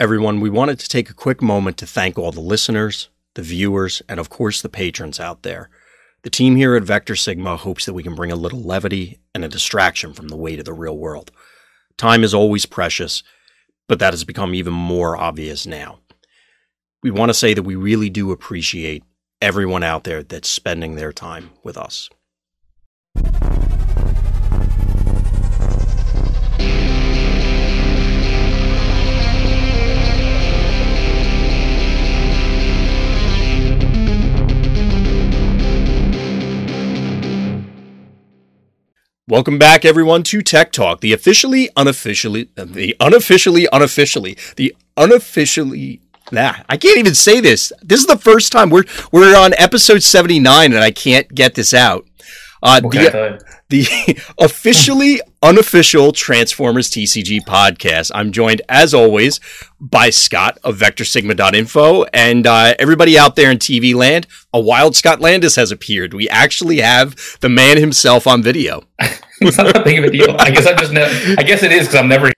Everyone, we wanted to take a quick moment to thank all the listeners, the viewers, and of course the patrons out there. The team here at Vector Sigma hopes that we can bring a little levity and a distraction from the weight of the real world. Time is always precious, but that has become even more obvious now. We want to say that we really do appreciate everyone out there that's spending their time with us. Welcome back, everyone, to Tech Talk, the officially, unofficially, the unofficially, unofficially, the unofficially. Nah, I can't even say this. This is the first time we're we're on episode seventy nine, and I can't get this out. Uh, the, the officially unofficial Transformers TCG podcast. I'm joined, as always, by Scott of VectorSigma.info and uh, everybody out there in TV land. A wild Scott Landis has appeared. We actually have the man himself on video. it's not that big of a deal. I guess I'm just know. I guess it is because I'm never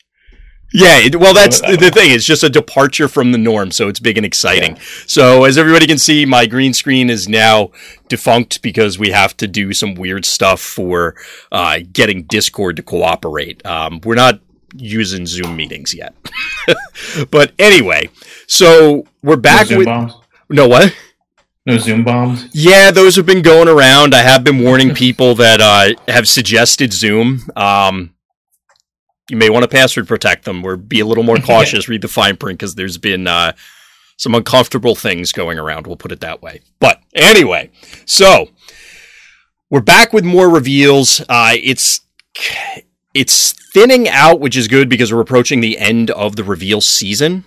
yeah, it, well, that's the, the thing. It's just a departure from the norm, so it's big and exciting. Yeah. So, as everybody can see, my green screen is now defunct because we have to do some weird stuff for uh, getting Discord to cooperate. Um, we're not using Zoom meetings yet, but anyway, so we're back no with bombs? no what. No Zoom bombs? Yeah, those have been going around. I have been warning people that uh, have suggested Zoom. Um, you may want to password protect them or be a little more cautious, read the fine print because there's been uh, some uncomfortable things going around. We'll put it that way. But anyway, so we're back with more reveals. Uh, it's it's thinning out, which is good because we're approaching the end of the reveal season.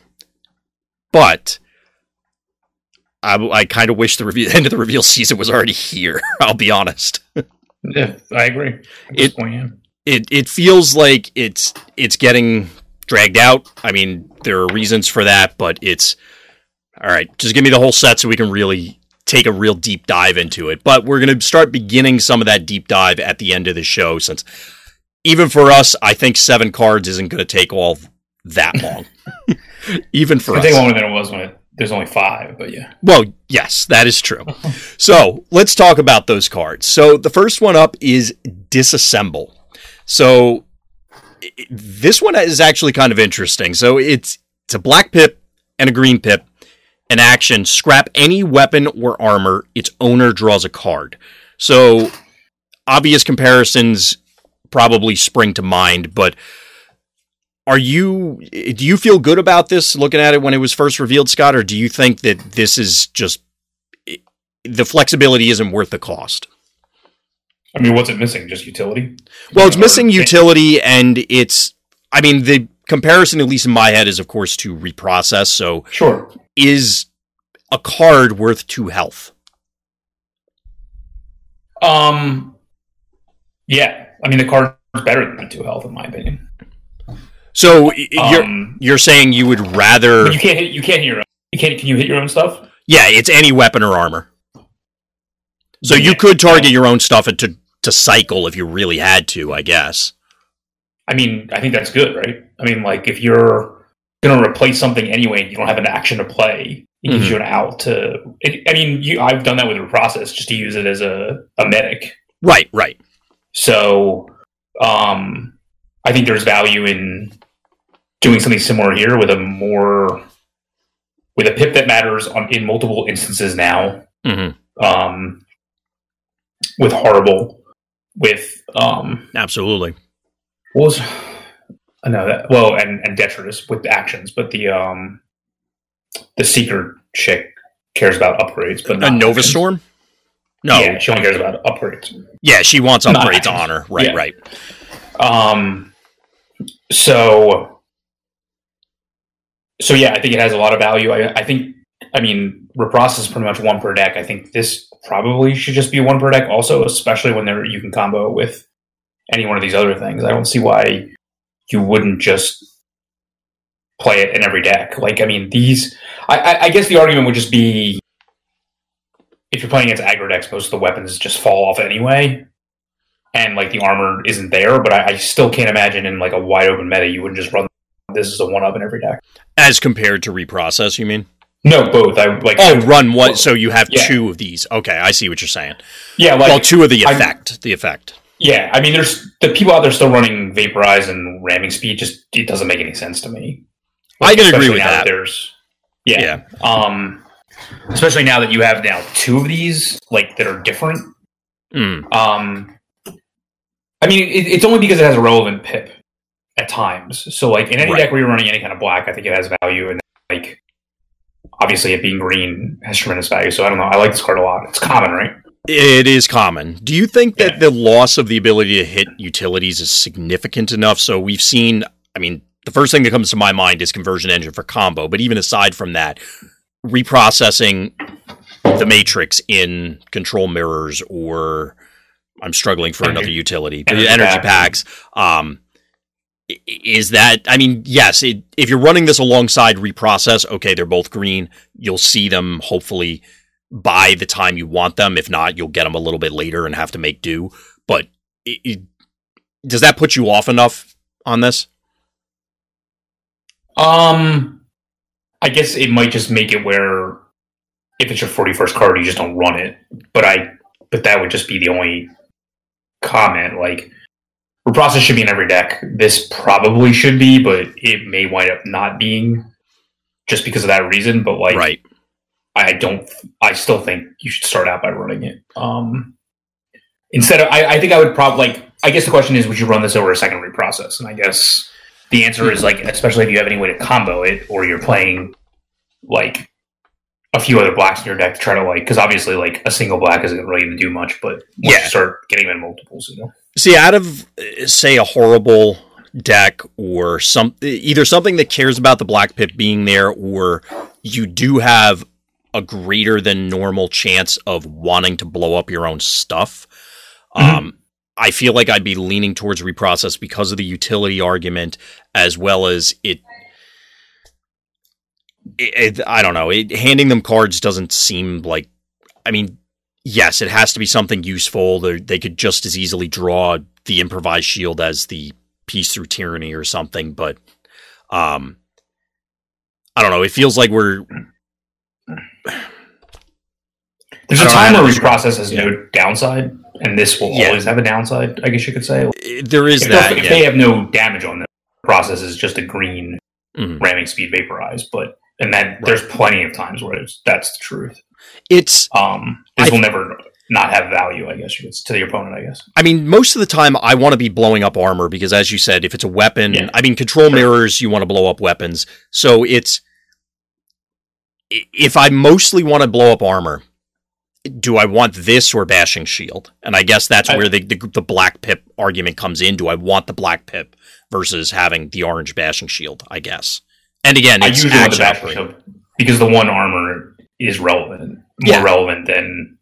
But I, I kind of wish the reveal, end of the reveal season was already here. I'll be honest. yeah, I agree. it, point, yeah it it feels like it's it's getting dragged out. I mean, there are reasons for that, but it's all right. Just give me the whole set so we can really take a real deep dive into it. But we're going to start beginning some of that deep dive at the end of the show since even for us, I think seven cards isn't going to take all that long. even for I us. think longer than it was when it, there's only five, but yeah. Well, yes, that is true. so let's talk about those cards. So the first one up is Disassemble. So this one is actually kind of interesting. So it's it's a black pip and a green pip. An action: scrap any weapon or armor. Its owner draws a card. So obvious comparisons probably spring to mind, but are you do you feel good about this looking at it when it was first revealed, Scott, or do you think that this is just the flexibility isn't worth the cost? I mean, what's it missing? Just utility? Well, it's missing utility, and it's. I mean, the comparison, at least in my head, is of course to reprocess. So, sure, is a card worth two health? Um, yeah. I mean, the card is better than two health, in my opinion. So you're um, you're saying you would rather you can't hit you can't hit your own, you can't can you hit your own stuff? Yeah, it's any weapon or armor. So you could target your own stuff to to cycle if you really had to, I guess. I mean, I think that's good, right? I mean, like if you're going to replace something anyway, and you don't have an action to play. It gives mm-hmm. you an out to. It, I mean, you, I've done that with a process just to use it as a, a medic. Right, right. So, um, I think there's value in doing something similar here with a more with a pip that matters on in multiple instances now. Mm-hmm. Um, with Horri-Bull, with um, absolutely. Was I know that well, and and detritus with actions, but the um, the seeker chick cares about upgrades, but a Nova actions. Storm. No, yeah, she only cares about upgrades. Yeah, she wants upgrades on her. Right, yeah. right. Um. So. So yeah, I think it has a lot of value. I, I think I mean, reprocess is pretty much one per deck. I think this probably should just be one per deck also, especially when there you can combo with any one of these other things. I don't see why you wouldn't just play it in every deck. Like, I mean, these. I, I guess the argument would just be if you're playing against aggro decks, most of the weapons just fall off anyway, and like the armor isn't there. But I, I still can't imagine in like a wide open meta you wouldn't just run this is a one up in every deck. As compared to reprocess, you mean? No, both. I like. Oh, run one. So you have Yeah. two of these. Okay, I see what you're saying. Yeah, like well, two of the I- effect. the effect. yeah. I mean, there's the people out there still running vaporize and ramming speed. Just it doesn't make any sense to me. I can agree with now that. There's yeah. Yeah. Um, especially now that you have now two of these like that are different. Mm. Um, I mean, it, it's only because it has a relevant pip at times. So, like in any Right. deck where you're running any kind of black, I think it has value. And like, obviously, it being green has tremendous value. So I don't know. I like this card a lot. It's common, right? It is common. Do you think that Yeah. the loss of the ability to hit utilities is significant enough? So we've seen, I mean, the first thing that comes to my mind is conversion engine for combo, but even aside from that, reprocessing the matrix in control mirrors or I'm struggling for Energy- another utility, energy energy, pack. packs. Um, is that I mean, yes, it, if you're running this alongside reprocess, okay, they're both green. You'll see them hopefully by the time you want them. If not, you'll get them a little bit later and have to make do. But it, it, does that put you off enough on this? Um, I guess it might just make it where if it's your 41st card, you just don't run it. But I, but that would just be the only comment. Like, reprocess should be in every deck. This probably should be, but it may wind up not being just because of that reason. But like, right. I don't. I still think you should start out by running it. Um, instead of, I, I think I would probably like. I guess the question is, would you run this over a second reprocess? And I guess the answer is like, especially if you have any way to combo it, or you're playing like a few other blacks in your deck to try to like, because obviously like a single black isn't really going to do much, but once Yeah. you start getting them in multiples, you know. See, out of uh, say a Horri-Bull deck or some either something that cares about the black pip being there, or you do have a greater than normal chance of wanting to blow up your own stuff. Mhm. Um, I feel like I'd be leaning towards reprocess because of the utility argument, as well as it. it, it I don't know. It, handing them cards doesn't seem like. I mean, yes, it has to be something useful. They they could just as easily draw the improvised shield as the peace through tyranny or something, but um, I don't know. It feels like we're There's a time where to reprocess has no downside, and this will Yeah. always have a downside. I guess you could say. there is if, that. if yeah. they have no damage on them, process is just a green Mhm. ramming speed vaporize. But and that there's plenty of times where that's the truth. It's Um, this I- will never not have value. I guess could, to the opponent. I guess. I mean, most of the time, I want to be blowing up armor because, as you said, if it's a weapon, Yeah. I mean, control Sure. mirrors, you want to blow up weapons. So it's if I mostly want to blow up armor, do I want this or bashing shield? And I guess that's I- where the, the the black pip argument comes in. Do I want the black pip versus having the orange bashing shield? I guess. And again, I it's usually want the action bash upgrade. shield because the one armor is relevant, more Yeah. relevant than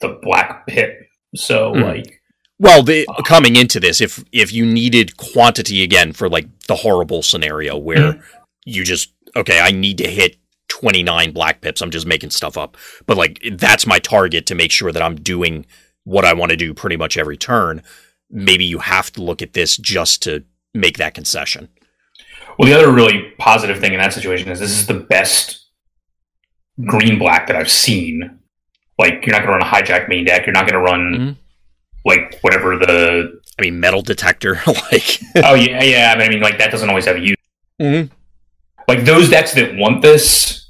the black pip. So Mhm. like, Well, the, coming into this, if if you needed quantity again for like the Horri-Bull scenario where you just okay, I need to hit twenty nine black pips. I'm just making stuff up, but like that's my target to make sure that I'm doing what I want to do pretty much every turn. Maybe you have to look at this just to make that concession. well, the other really positive thing in that situation is this is the best green black that I've seen. Like, you're not going to run a hijack main deck. You're not going to run Mhm. like whatever the I mean, metal detector, like oh yeah yeah. But I mean, like that doesn't always have a use. Mhm. Like those decks that want this,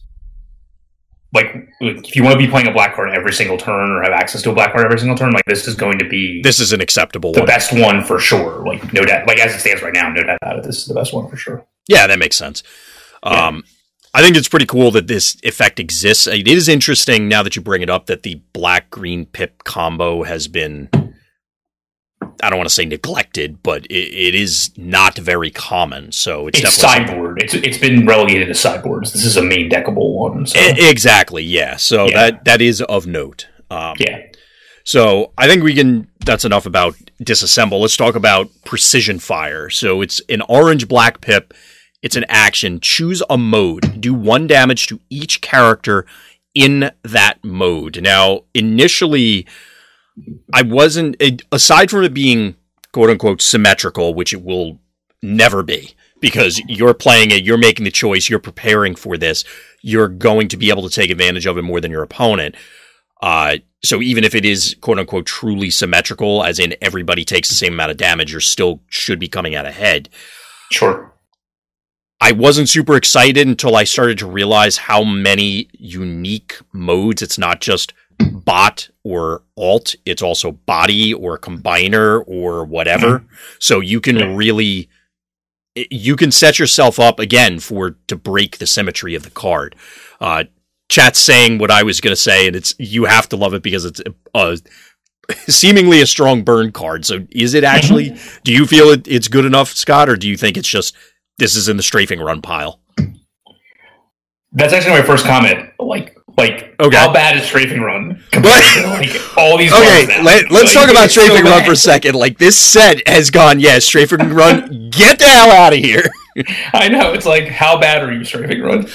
like if you want to be playing a black card every single turn or have access to a black card every single turn, like this is going to be this is an acceptable the one. best one for sure. Like no doubt, like as it stands right now, no doubt about it. This is the best one for sure. Yeah, that makes sense. Yeah. Um, I think it's pretty cool that this effect exists. It is interesting now that you bring it up that the black green pip combo has been, I don't want to say neglected, but it, it is not very common. So it's, It's sideboard. It's it's been relegated to sideboards. This is a main deckable one. So E- exactly, yeah. So Yeah. that that is of note. Um, yeah, So I think we can. That's enough about disassemble. Let's talk about precision fire. So it's an orange black pip. It's an action. Choose a mode. Do one damage to each character in that mode. Now, initially, I wasn't. Aside from it being quote unquote symmetrical, which it will never be, because you're playing it, you're making the choice, you're preparing for this, you're going to be able to take advantage of it more than your opponent. Uh, so even if it is quote unquote truly symmetrical, as in everybody takes the same amount of damage, you're still should be coming out ahead. Sure. I wasn't super excited until I started to realize how many unique modes. It's not just bot or alt, it's also body or combiner or whatever. Mm-hmm. So you can yeah. really you can set yourself up again for to break the symmetry of the card. Uh, chat's saying what I was going to say, and it's you have to love it because it's a, seemingly a strong burn card. So is it actually? Mm-hmm. do you feel it, it's good enough, Scott, or do you think it's just this is in the strafing run pile? That's actually my first comment. Like, like okay. how bad is strafing run like all these? Okay, let, us like, talk about strafing so run for a second. Like this set has gone, yeah, strafing run. Get the hell out of here. I know. It's like, how bad are you strafing run?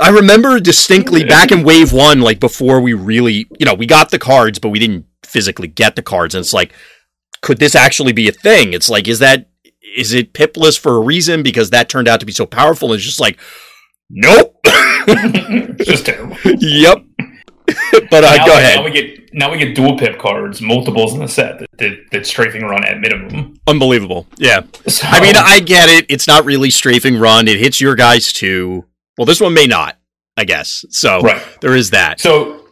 I remember distinctly back in wave one, like before we really, you know, we got the cards, but we didn't physically get the cards. And it's like, could this actually be a thing? It's like, is that, is it pipless for a reason? Because that turned out to be so powerful. And it's just like, nope. it's just terrible. Yep. but uh, now, go ahead. Now we get now we get dual pip cards, multiples in the set that, that, that strafing run at minimum. Unbelievable. Yeah. So, I mean, I get it. It's not really strafing run. It hits your guys too. Well, this one may not, I guess. So right. there is that. So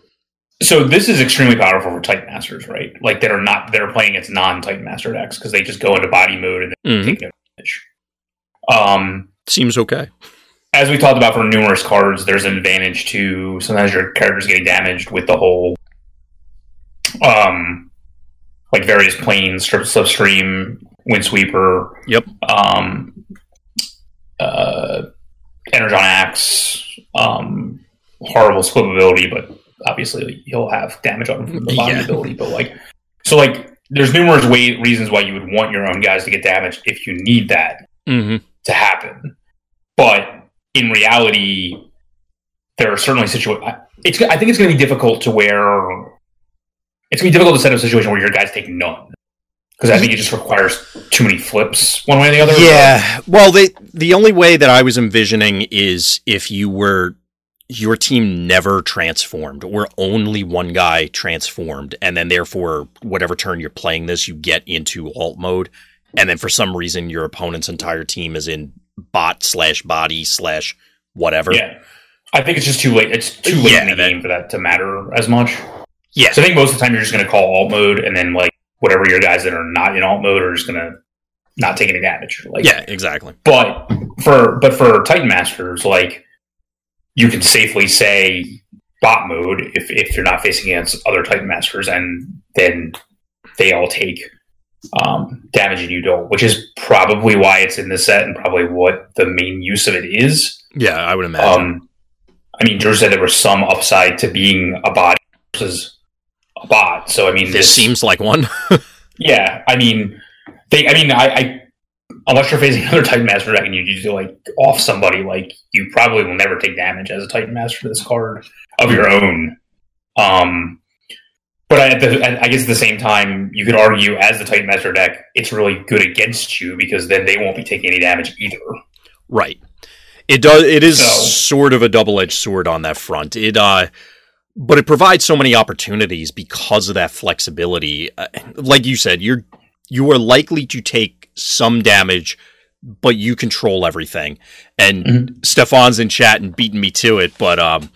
so this is extremely powerful for Titan Masters, right? Like that are not that are playing its non Titan Master decks because they just go into body mode and mm-hmm. take damage. Um, seems okay. As we talked about for numerous cards, there's an advantage to sometimes your characters getting damaged with the whole, um, like various planes, strip slipstream, windsweeper. Yep. Um, uh, Energon Axe, um, Horri-Bull split ability, but obviously he'll have damage on him from the body yeah. ability. But like, so like, there's numerous way, reasons why you would want your own guys to get damaged if you need that mm-hmm. to happen. But in reality, there are certainly situations. It's I think it's going to be difficult to where it's going to be difficult to set up a situation where your guys take none because I think it just requires too many flips one way or the other. Yeah. Well, the the only way that I was envisioning is if you were your team never transformed. Or only one guy transformed and then therefore whatever turn you're playing this you get into alt mode. And then for some reason your opponent's entire team is in bot slash body slash whatever. Yeah. I think it's just too late. It's too late yeah, in the that, game for that to matter as much. Yeah. So i think most of the time you're just going to call alt mode and then like whatever your guys that are not in alt mode are just gonna not take any damage. Like yeah, exactly. But for but for Titan Masters, like you can safely say bot mode if if you're not facing against other Titan Masters, and then they all take um, damage and you don't, which is probably why it's in the set and probably what the main use of it is. Yeah, I would imagine. Um, I mean, Drew said there was some upside to being a body versus a bot. So I mean, this, this seems like one. yeah, I mean, they. I mean, I, I unless you're facing another Titan Master deck and you just like off somebody, like you probably will never take damage as a Titan Master for this card of your own. Um, but at the, I guess at the same time, you could argue as the Titan Master deck, it's really good against you because then they won't be taking any damage either. Right. It does. It is so, sort of a double edged sword on that front. It uh, but it provides so many opportunities because of that flexibility. Uh, like you said, you're you are likely to take some damage, but you control everything. And mm-hmm. Stefan's in chat and beating me to it, but um,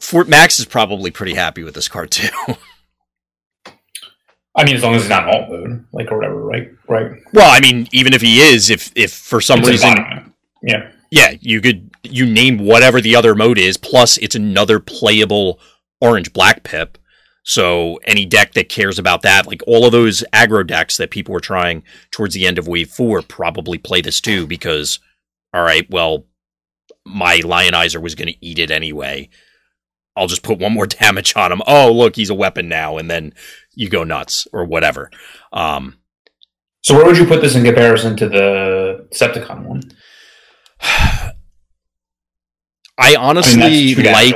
Fort Max is probably pretty happy with this card too. I mean, as long as he's not alt mode, like or whatever, right? Right. Well, I mean, even if he is, if if for some it's reason, yeah, yeah, you could you name whatever the other mode is, plus it's another playable orange black pip. So any deck that cares about that, like all of those aggro decks that people were trying towards the end of wave four, probably play this too because, all right, well, my Lionizer was going to eat it anyway. I'll just put one more damage on him. Oh, look, he's a weapon now, and then you go nuts or whatever. Um, so where would you put this in comparison to the Septicon one? I honestly I mean, like,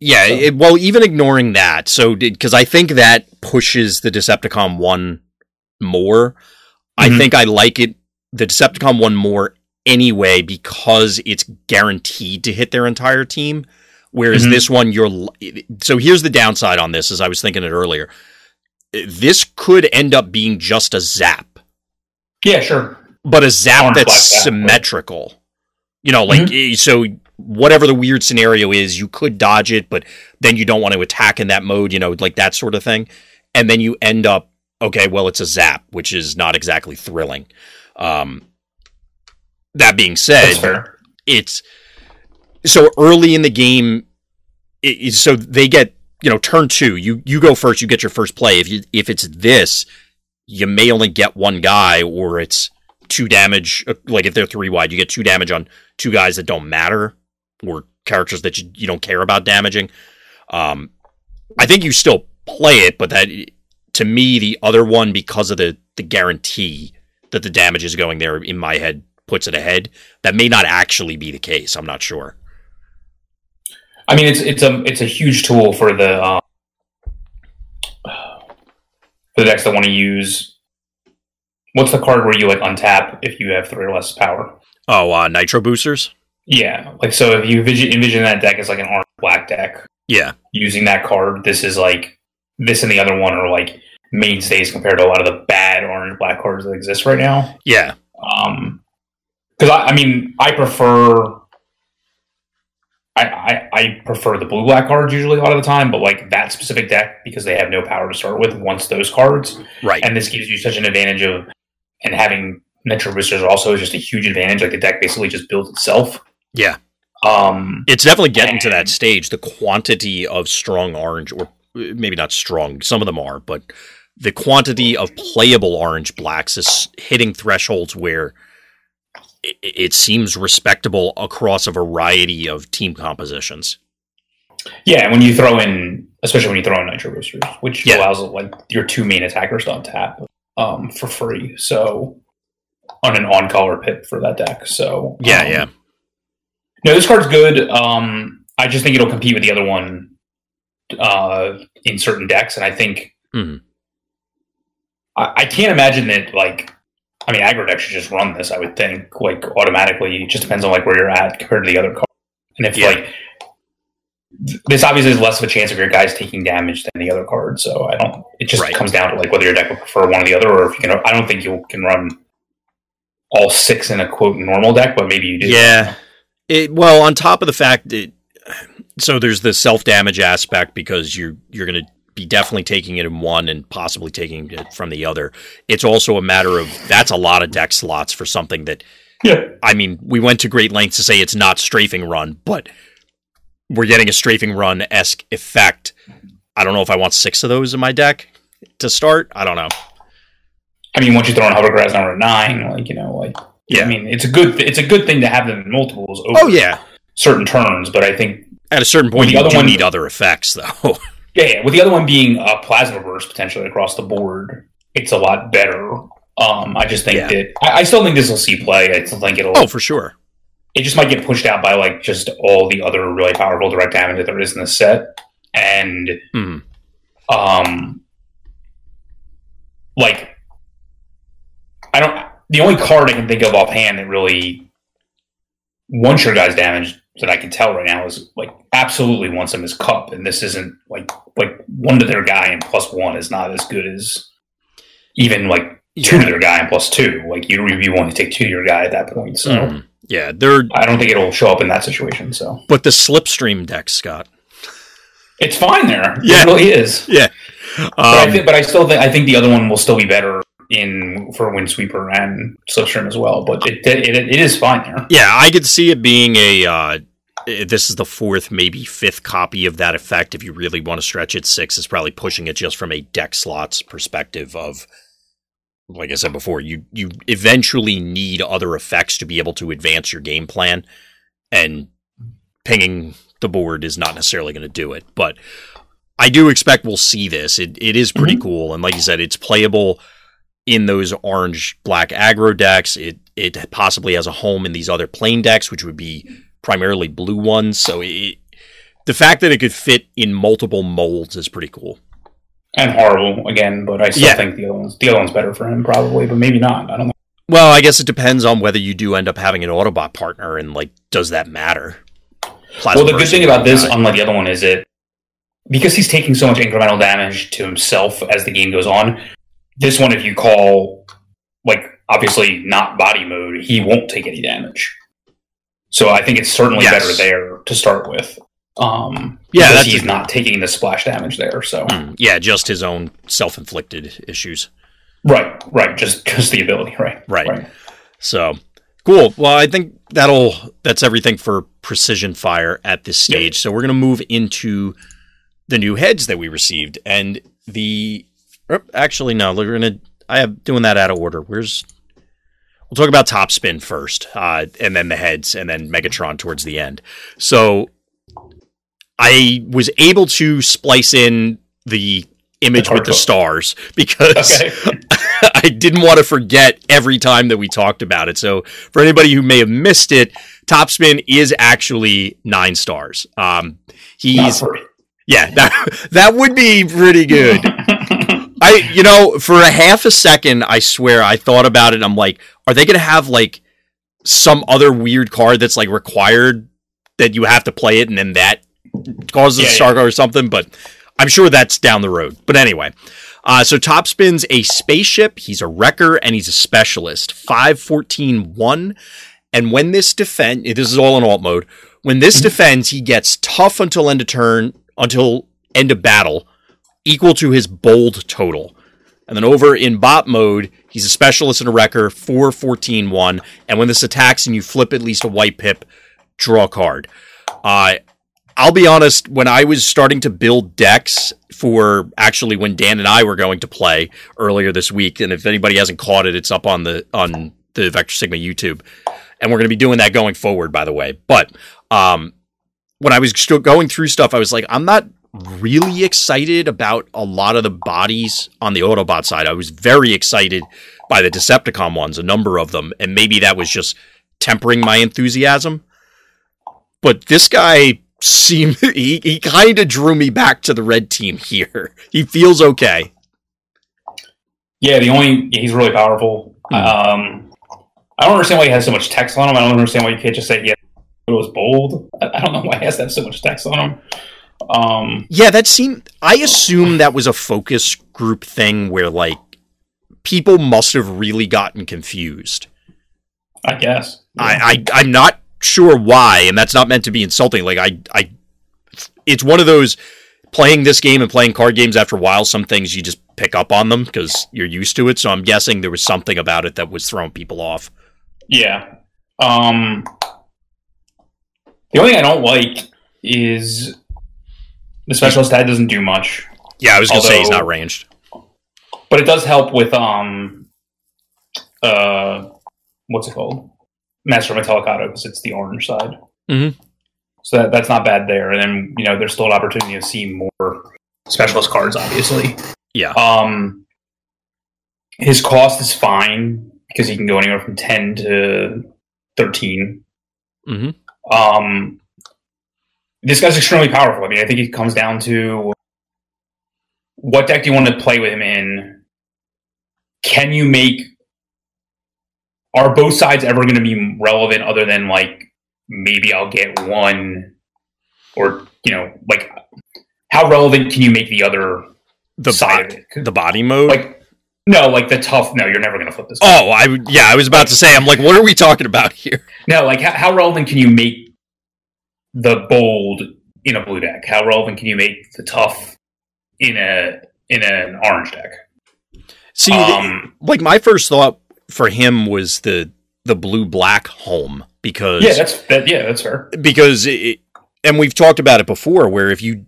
yeah. So. It, well, even ignoring that, so because I think that pushes the Decepticon one more. Mm-hmm. I think I like it, the Decepticon one more anyway because it's guaranteed to hit their entire team. Whereas Mhm. this one, you're so here's the downside on this. As I was thinking it earlier, this could end up being just a zap, Yeah, sure. but a zap that's right. You know, like eh, so whatever the weird scenario is, you could dodge it, but then you don't want to attack in that mode. You know, like that sort of thing, and then you end up okay. Well, it's a zap, which is not exactly thrilling. Um, that being said, it's so early in the game it- so they get you know turn two you you go first you get your first play if you if it's this you may only get one guy or it's two damage uh, like if they're three wide you get two damage on two guys that don't matter or characters that you, you don't care about damaging. Um i think you still play it but that to me the other one because of the the guarantee that the damage is going there in my head puts it ahead. That may not actually be the case. I'm not sure. I mean, it's it's a it's a huge tool for the um, the decks that want to use. What's the card where you like untap if you have three or less power? oh uh nitro boosters Yeah, like so if you envision, envision that deck as like an orange black deck yeah using that card, this is like this and the other one are like mainstays compared to a lot of the bad orange black cards that exist right now. yeah Um, because I, I mean, I prefer. I, I, I prefer the blue black cards usually a lot of the time, but like that specific deck because they have no power to start with once those cards, right and this gives you such an advantage of, and having Nitro Boosters also is just a huge advantage. Like the deck basically just builds itself. yeah Um, it's definitely getting to that stage the quantity of strong orange or maybe not strong some of them are but the quantity of playable orange blacks is hitting thresholds where it, it seems respectable across a variety of team compositions yeah, and when you throw in, especially when you throw in Nitro Boosters, which Yeah. allows like your two main attackers to untap um, for free. So on an on color pip for that deck. So yeah um, yeah No, this card's good. Um, I just think it'll compete with the other one uh, in certain decks, and I think mm-hmm. I, I can't imagine that. Like, I mean, aggro decks should just run this. I would think like automatically. It just depends on like where you're at compared to the other card. And if Yeah. like this obviously is less of a chance of your guys taking damage than the other card, so I don't. It just Right. comes down to like whether your deck would prefer one or the other, or if you can. I don't think you can run all six in a quote normal deck, but maybe you do. Yeah. It, well, on top of the fact that so there's the self damage aspect because you're you're going to be definitely taking it in one and possibly taking it from the other. It's also a matter of that's a lot of deck slots for something that Yeah. I mean, we went to great lengths to say it's not strafing run, but we're getting a strafing run esque effect. I don't know if I want six of those in my deck to start. I don't know. I mean, once you throw in hovergrass number nine, like you know, like Yeah. I mean, it's a good it's a good thing to have them in multiples over Oh yeah. certain turns. But I think At a certain point, the you other do one- need other effects, though. yeah, yeah, with the other one being a plasma burst potentially across the board, it's a lot better. Um, I just think Yeah. that I, I still think this will see play. I still think it'll. oh, for sure. It just might get pushed out by like just all the other really powerful direct damage that there is in the set, and Hmm. um like I don't the only card I can think of offhand that really wants your guy's damage that I can tell right now is like absolutely wants him his cup and this isn't like like one to their guy and plus one is not as good as even like two to their guy and plus two. Like you you want to take two to your guy at that point. So Mhm. Yeah, they're I don't think it'll show up in that situation. So but the slipstream deck, Scott. it's fine there. Yeah. It really is. Yeah. But, I Um, think, but I still think I think the other one will still be better in for Windsweeper and Slipstream as well. But it it, it, it is fine there. yeah, I could see it being a. Uh, this is the fourth, maybe fifth copy of that effect. If you really want to stretch it, six is probably pushing it just from a deck slots perspective. Of, like I said before, you you eventually need other effects to be able to advance your game plan, and pinging the board is not necessarily going to do it. But I do expect we'll see this. It it is pretty mm-hmm. cool, and like you said, it's playable in those orange black aggro decks. It it possibly has a home in these other plane decks, which would be primarily blue ones. So it, the fact that it could fit in multiple molds is pretty cool. And Horri-Bull again, but I still Yeah. think the other one's the other one's better for him probably, but maybe not. I don't know. Well, I guess it depends on whether you do end up having an Autobot partner, and like, does that matter? Plasma well, the good thing about this, guy. unlike the other one, is it because he's taking so much incremental damage to himself as the game goes on. This one, if you call like obviously not body mode, he won't take any damage. So I think it's certainly yes. better there to start with. Um, yeah, that's he's a, not taking the splash damage there. So mm, yeah, just his own self-inflicted issues. Right, right. Just just the ability. Right, right. right. So cool. Well, I think that'll that's everything for precision fire at this stage. Yep. So we're gonna move into the new heads that we received and the. Actually, no. We're gonna. I have doing that out of order. Where's We'll talk about Topspin first, uh, and then the heads, and then Megatron towards the end. So I was able to splice in the image with the stars because okay. I didn't want to forget every time that we talked about it. So for anybody who may have missed it, Topspin is actually nine stars. Um, he's yeah, that that would be pretty good. I, you know, for a half a second, I swear I thought about it. I'm like, are they going to have like some other weird card that's like required that you have to play it and then that causes yeah, a star yeah. or something? But I'm sure that's down the road. But anyway, uh, so Topspin's a spaceship. He's a wrecker and he's a specialist. 5141. And when this defend, this is all in alt mode. When this defends, he gets tough until end of turn, until end of battle equal to his bold total. And then over in bot mode, he's a specialist and a wrecker, 4 14 1. And when this attacks and you flip at least a white pip, draw a card. Uh, I'll be honest, when I was starting to build decks for actually when Dan and I were going to play earlier this week, and if anybody hasn't caught it, it's up on the on the Vector Sigma YouTube. And we're going to be doing that going forward, by the way. But um, when I was going through stuff, I was like, I'm not really excited about a lot of the bodies on the Autobot side. I was very excited by the Decepticon ones, a number of them, and maybe that was just tempering my enthusiasm. But this guy seemed he, he kind of drew me back to the red team here. He feels okay. Yeah, the only he's really powerful. Mm. Um, I don't understand why he has so much text on him. I don't understand why you can't just say yeah, it was bold. I, I don't know why he has to have so much text on him. Um, yeah, that seemed. I assume that was a focus group thing where like people must have really gotten confused. I guess. Yeah. I, I I'm not sure why, and that's not meant to be insulting. Like I I, it's one of those playing this game and playing card games after a while. Some things you just pick up on them because you're used to it. So I'm guessing there was something about it that was throwing people off. Yeah. Um. The only thing I don't like is the specialist tag doesn't do much. Yeah, I was gonna although, say he's not ranged, but it does help with um, uh, what's it called? Master Metallicado because it's the orange side. Mm-hmm. So that, that's not bad there. And then you know there's still an opportunity to see more specialist cards, obviously. Yeah. Um, his cost is fine because he can go anywhere from ten to 13 mm-hmm. Um, this guy's extremely powerful. I mean, I think it comes down to what deck do you want to play with him in? Can you make are both sides ever going to be relevant other than like maybe I'll get one? Or you know like how relevant can you make the other the side? the body mode? Like no like the tough no you're never going to flip this. Oh I yeah I was about to say I'm like what are we talking about here? No like how, how relevant can you make the bold in a blue deck? How relevant can you make the tough in a in an orange deck? See, um, like my first thought for him was the the blue black home because yeah, that's that, yeah, that's fair. Because it, and we've talked about it before, where if you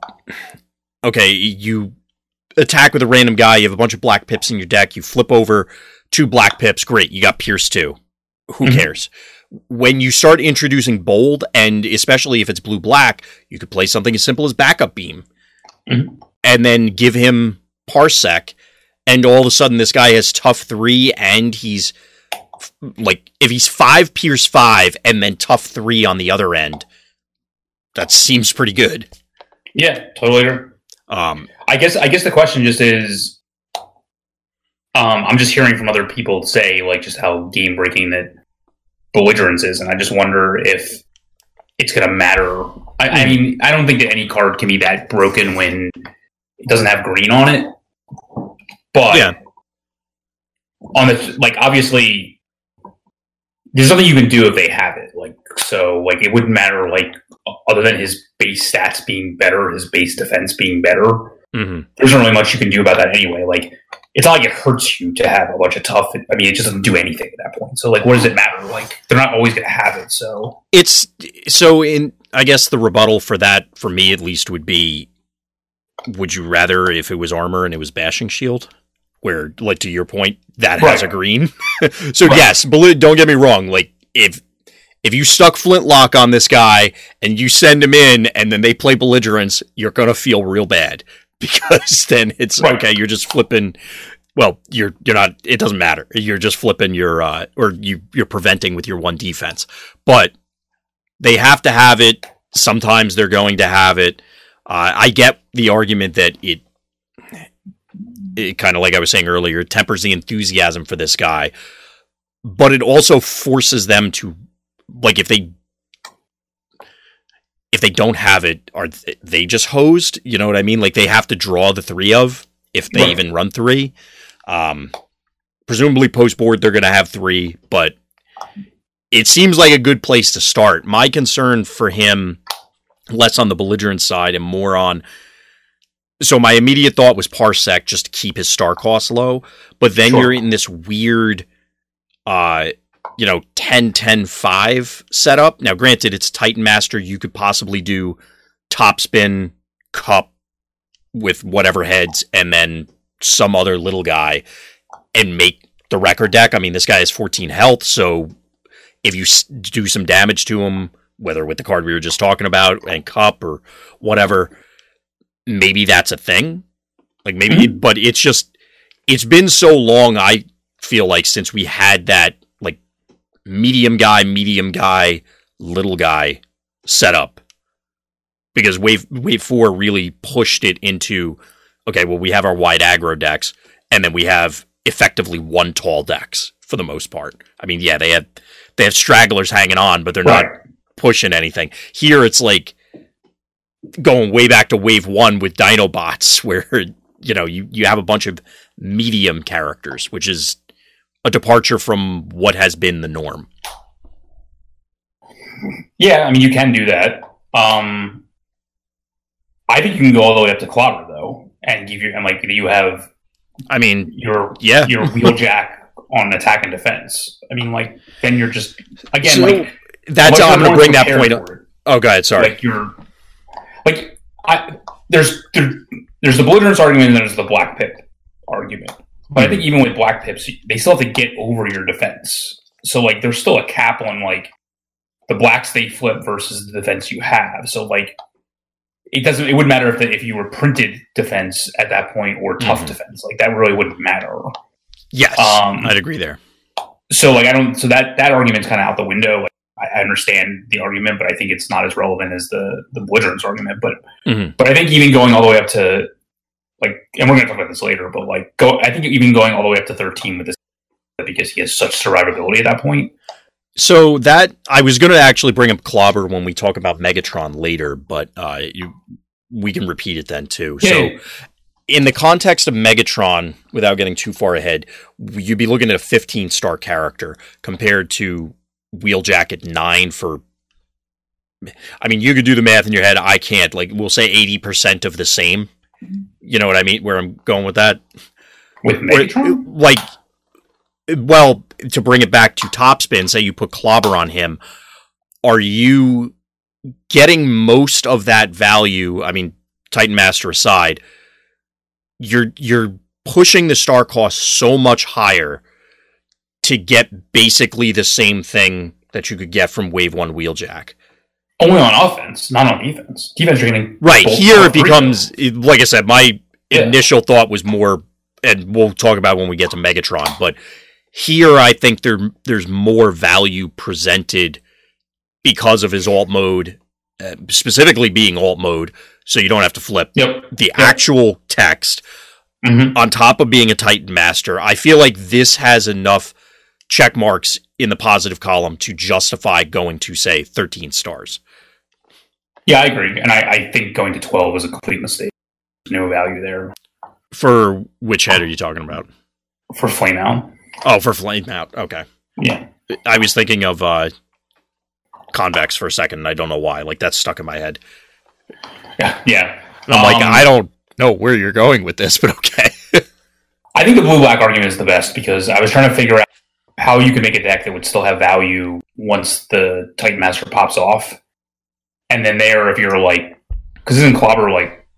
okay, you attack with a random guy, you have a bunch of black pips in your deck, you flip over two black pips, great, you got Pierce too. Who mm-hmm. cares? when you start introducing bold, and especially if it's blue black, you could play something as simple as backup beam, mm-hmm. and then give him parsec, and all of a sudden this guy has tough three, and he's like if he's five pierce five, and then tough three on the other end, that seems pretty good. Yeah, totally. Um, I guess I guess the question just is Um, I'm just hearing from other people say like just how game breaking that belligerence is, and I just wonder if it's going to matter. I, I, mean, I don't think that any card can be that broken when it doesn't have green on it. But yeah. on the like, obviously, there's nothing you can do if they have it. Like, so like it wouldn't matter. Like, other than his base stats being better, his base defense being better. Mm-hmm. There's not really much you can do about that anyway. Like, it's not like it hurts you to have a bunch of tough. I mean, it just doesn't do anything at that point. So, like, what does it matter? Like, they're not always going to have it. So it's so in. I guess the rebuttal for that, for me at least, would be: Would you rather if it was armor and it was bashing shield? Where, like, to your point, that right. has a green. so right. yes, don't get me wrong. Like, if if you stuck flintlock on this guy and you send him in and then they play belligerence, you're gonna feel real bad because then it's right. okay. You're just flipping. Well, you're you're not. It doesn't matter. You're just flipping your uh, or you you're preventing with your one defense. But they have to have it. Sometimes they're going to have it. Uh, I get the argument that it it kind of like I was saying earlier tempers the enthusiasm for this guy, but it also forces them to like if they if they don't have it, are they just hosed? You know what I mean? Like they have to draw the three of if they right. even run three. Um, presumably post board they're going to have three, but it seems like a good place to start. My concern for him, less on the belligerent side and more on. So my immediate thought was Parsec just to keep his star cost low, but then sure. you're in this weird. Uh, you know 10 10 5 setup. Now, granted, it's Titan Master. You could possibly do top spin, cup with whatever heads, and then some other little guy and make the record deck. I mean, this guy has 14 health, so if you do some damage to him, whether with the card we were just talking about and cup or whatever, maybe that's a thing. Like maybe, mm-hmm. but it's just it's been so long. I feel like since we had that like medium guy, medium guy, little guy setup. Because wave wave four really pushed it into okay, well we have our wide aggro decks, and then we have effectively one tall decks for the most part. I mean, yeah, they have they have stragglers hanging on, but they're right. not pushing anything. Here it's like going way back to wave one with Dinobots, where you know you, you have a bunch of medium characters, which is a departure from what has been the norm. Yeah, I mean, you can do that. Um, I think you can go all the way up to Clobber though, and give you and like you have. I mean, your yeah, your wheeljack on attack and defense. I mean, like then you're just again so like that's how I'm going to bring that point. Up. Oh, go ahead. Sorry. Like you're like I there's there, there's the belligerence argument and there's the black pip argument. But I think even with black pips, they still have to get over your defense. So like there's still a cap on like the black state flip versus the defense you have. So like it doesn't it wouldn't matter if the, if you were printed defense at that point or tough mm-hmm. defense. Like that really wouldn't matter. Yes. Um, I'd agree there. So like I don't so that that argument's kind of out the window. I, understand the argument, but I think it's not as relevant as the the belligerence argument. But mm-hmm. but I think even going all the way up to like, and we're going to talk about this later, but like, go. I think even going all the way up to thirteen with this because he has such survivability at that point. So that I was going to actually bring up Clobber when we talk about Megatron later, but uh, you, we can repeat it then too. Yeah. So, in the context of Megatron, without getting too far ahead, you'd be looking at a 15 star character compared to Wheeljack at nine for. I mean, you could do the math in your head. I can't. Like, we'll say 80% of the same you know what I mean? Where I'm going with that. With Megatron? like, well, to bring it back to Topspin, say you put Clobber on him, are you getting most of that value? I mean, Titan Master aside, you're you're pushing the star cost so much higher to get basically the same thing that you could get from Wave One Wheeljack. Only on offense, not on defense. Defense, you're getting right here. It becomes like I said. My yeah. initial thought was more, and we'll talk about when we get to Megatron. But here, I think there there's more value presented because of his alt mode, uh, specifically being alt mode, so you don't have to flip yep. the yep. actual text. Mhm. on top of being a Titan Master, I feel like this has enough check marks in the positive column to justify going to say 13 stars. Yeah, I agree, and I, I think going to twelve was a complete mistake. There's no value there For which head are you talking about? for flame out. Oh, for flame out. Okay. Yeah, I was thinking of uh convex for a second and I don't know why. Like that's stuck in my head. yeah, yeah. And I'm like, Um, I don't know where you're going with this, but okay. I think the blue black argument is the best because I was trying to figure out how you can make a deck that would still have value once the Titan Master pops off. And then there, if you're like, because isn't Clobber like,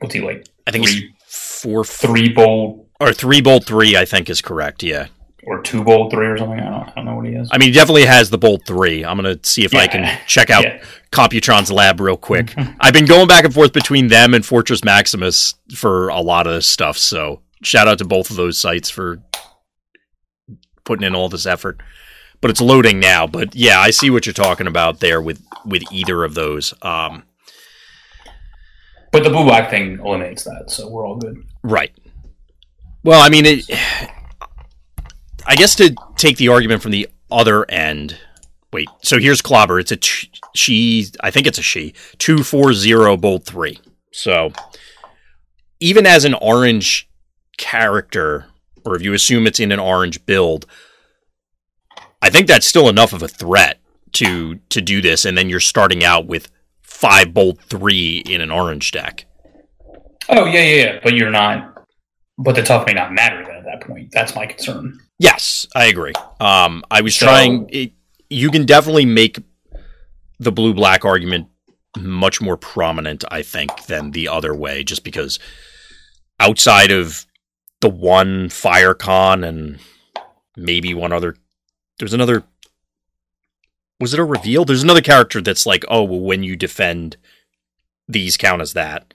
what's he like? I think three, it's four three bold or three bold three, I think is correct. Yeah. or two bold three or something. I don't, I don't know what he is. I mean, he definitely has the bold three. I'm gonna see if I can check out Yeah. Computron's lab real quick. I've been going back and forth between them and Fortress Maximus for a lot of this stuff. So shout out to both of those sites for putting in all this effort. But it's loading now. But yeah, I see what you're talking about there with with either of those. Um, But the blue black thing eliminates that, so we're all good. Right. Well, I mean, it, I guess to take the argument from the other end. Wait, so here's Clobber. It's a ch- she. I think it's a she. Two four zero bold three. So even as an orange character, or if you assume it's in an orange build, I think that's still enough of a threat to to do this. And then you're starting out with five bold three in an orange deck. Oh yeah, yeah, yeah. But you're not. But the tough may not matter then at that point. That's my concern. Yes, I agree. Um, I was So- trying. It, you can definitely make the blue black argument much more prominent, I think, than the other way, just because outside of the one fire con and maybe one other, there's another. Was it a reveal? There's another character that's like, oh, well, when you defend, these count as that.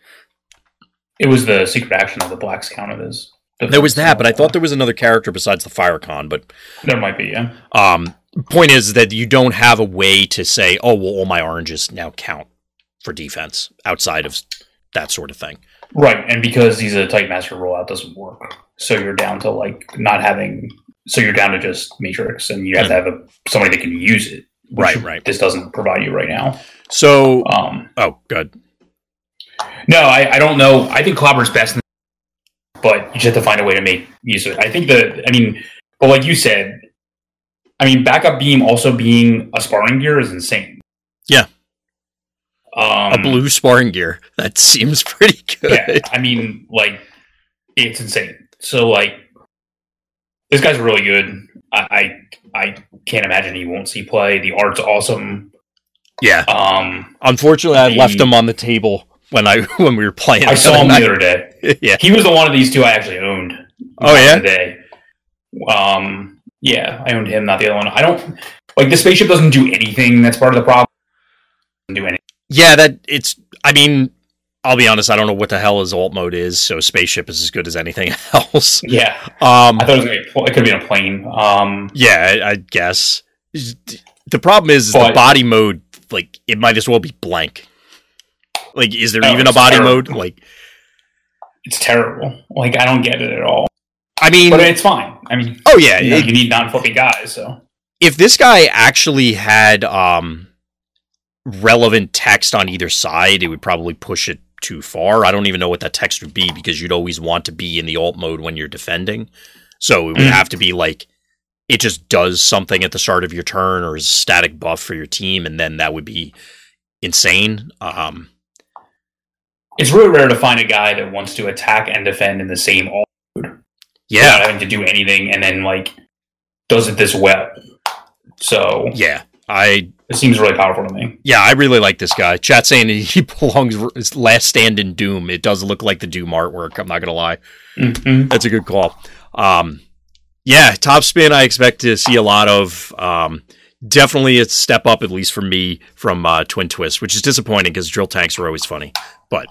It was the secret action of the blacks counted as. There was that, but I thought there was another character besides the fire con. But there might be. Yeah. Um, point is that you don't have a way to say, oh, well, all my oranges now count for defense outside of that sort of thing. Right, and because he's a Titan Master rollout doesn't work, so you're down to like not having. So you're down to just matrix, and you have to have a, somebody that can use it. which Right, right. This doesn't provide you right now. So, Um, oh, good. no, I, I don't know. I think Clobber's best, in but you just have to find a way to make use of it. I think that I mean, but like you said, I mean, backup beam also being a sparring gear is insane. Yeah. Um, A blue sparring gear. That seems pretty good. yeah, I mean, like, it's insane. So, like, this guy's really good. I, I, I can't imagine he won't see play. The art's awesome. Yeah. Um, Unfortunately, I The- left him on the table when I when we were playing. I saw him the other day. yeah. He was the one of these two I actually owned. Oh, yeah? in the day. Um, yeah, I owned him, not the other one. I don't like the spaceship. Doesn't do anything. That's part of the problem. Doesn't do anything. Yeah, that it's. I mean, I'll be honest. I don't know what the hell his alt mode is. So spaceship is as good as anything else. Yeah, Um. I thought it was gonna be. It could be in a plane. Um, Yeah, I, I guess. The problem is the body mode. Like, it might as well be blank. Like, is there Oh, even a body terrible. mode? Like, it's terrible. Like I don't get it at all. I mean, But it's fine. I mean, oh yeah, you, know, it- you need non-flipping guys. So if this guy actually had um relevant text on either side, it would probably push it too far. I don't even know what that text would be because you'd always want to be in the alt mode when you're defending. So it would Mm. have to be like it just does something at the start of your turn or is a static buff for your team, and then that would be insane. Um, it's really rare to find a guy that wants to attack and defend in the same alt mode. yeah, having to do anything, and then like does it this well. So yeah. I it seems really powerful to me. yeah, I really like this guy. Chat saying he belongs his last stand in Doom. It does look like the Doom artwork. I'm not gonna lie. Mhm. That's a good call. Um, yeah, Topspin. I expect to see a lot of. Um, definitely a step up, at least for me, from uh, Twin Twist, which is disappointing because drill tanks are always funny. But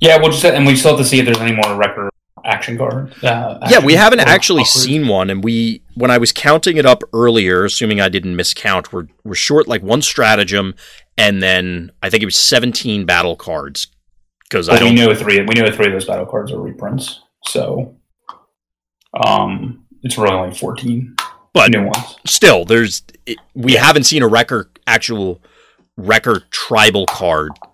Yeah, we'll just and we still have to see if there's any more wrecker action card. Uh, yeah, we haven't actually upgrades. seen one, and we when I was counting it up earlier, assuming I didn't miscount, we're we're short like one stratagem, and then I think it was seventeen battle cards because I we don't. know three. We know three of those battle cards are reprints. So, um, it's really only 14 But new ones. still, there's it, we haven't seen a wrecker actual wrecker tribal card that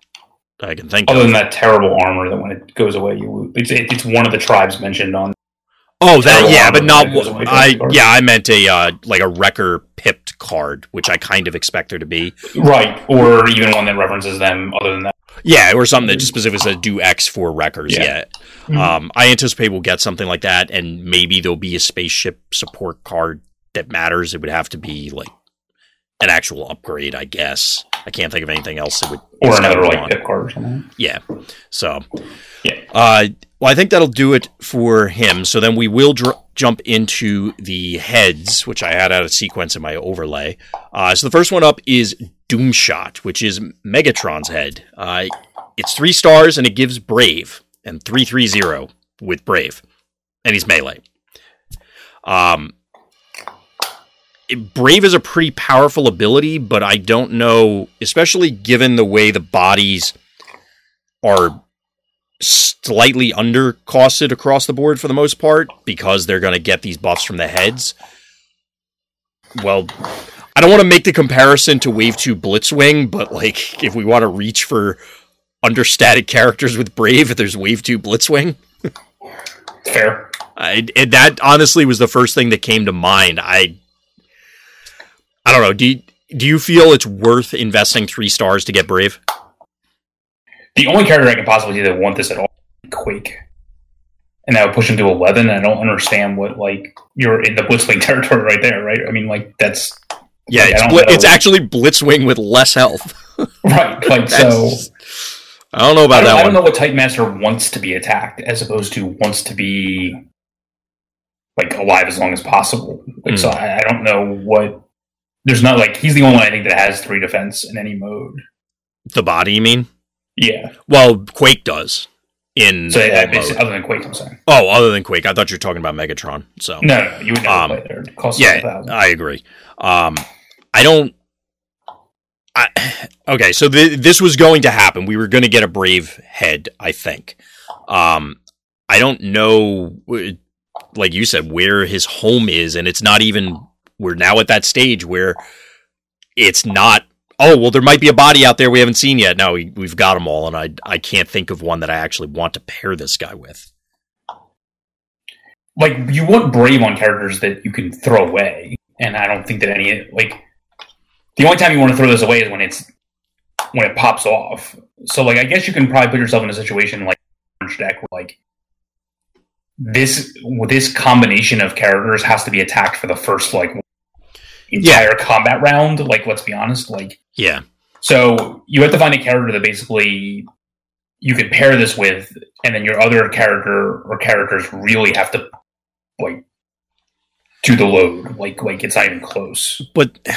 I can think Other of. than that terrible armor that when it goes away, you lose. It's, it, it's one of the tribes mentioned on. Oh, that yeah, but not away I yeah, I meant a uh, like a wrecker pipped card, which I kind of expect there to be. Right. Or even one that references them other than that. Yeah, or something that just specifically says do X for wreckers. Yeah. Yeah. Mhm. Um, I anticipate we'll get something like that, and maybe there'll be a spaceship support card that matters. It would have to be like an actual upgrade, I guess. I can't think of anything else that would Or another like on. pip card or something. Yeah. So, Yeah. Uh, well, I think that'll do it for him. So then we will dr- jump into the heads, which I had out of sequence in my overlay. Uh, so the first one up is Doomshot, which is Megatron's head. Uh, it's three stars and it gives Brave and three three zero with Brave, and he's melee. Um, Brave is a pretty powerful ability, but I don't know, especially given the way the bodies are slightly under costed across the board for the most part because they're going to get these buffs from the heads. Well, I don't want to make the comparison to Wave 2 Blitzwing, but like if we want to reach for understated characters with Brave, if there's Wave 2 Blitzwing. Fair. I, that honestly was the first thing that came to mind. I don't know. Do you, do you feel it's worth investing 3 stars to get Brave? The only character I can possibly that want this at all is Quake. And that would push him to 11. I don't understand what, like, you're in the Blitzwing territory right there, right? I mean, like, that's. Yeah, like, it's, know. it's actually Blitzwing with less health. Right. Like, so. I don't know I about don't, that I don't know what Titan Master wants to be attacked as opposed to wants to be, like, alive as long as possible. Like, Hmm. so I, I don't know what. There's not, like, he's the only one I think that has three defense in any mode. The body, you mean? Yeah. Well, Quake does. In So, all yeah, mode. other than Quake, I'm saying. oh, other than Quake, I thought you were talking about Megatron. So No, no, you would never Um, play there. It costs yeah. I agree. Um, I don't. I, okay, so th- this was going to happen. We were going to get a brave head, I think. Um, I don't know, like you said, where his home is, and it's not even. We're now at that stage where it's not. Oh well, there might be a body out there we haven't seen yet. No, we, we've got them all, and I I can't think of one that I actually want to pair this guy with. like you want brave on characters that you can throw away, and I don't think that any like the only time you want to throw this away is when it's when it pops off. So like I guess you can probably put yourself in a situation like deck where like this this combination of characters has to be attacked for the first like entire combat round. Like let's be honest, like Yeah, so you have to find a character that basically you can pair this with, and then your other character or characters really have to like do the load. Like like it's not even close. but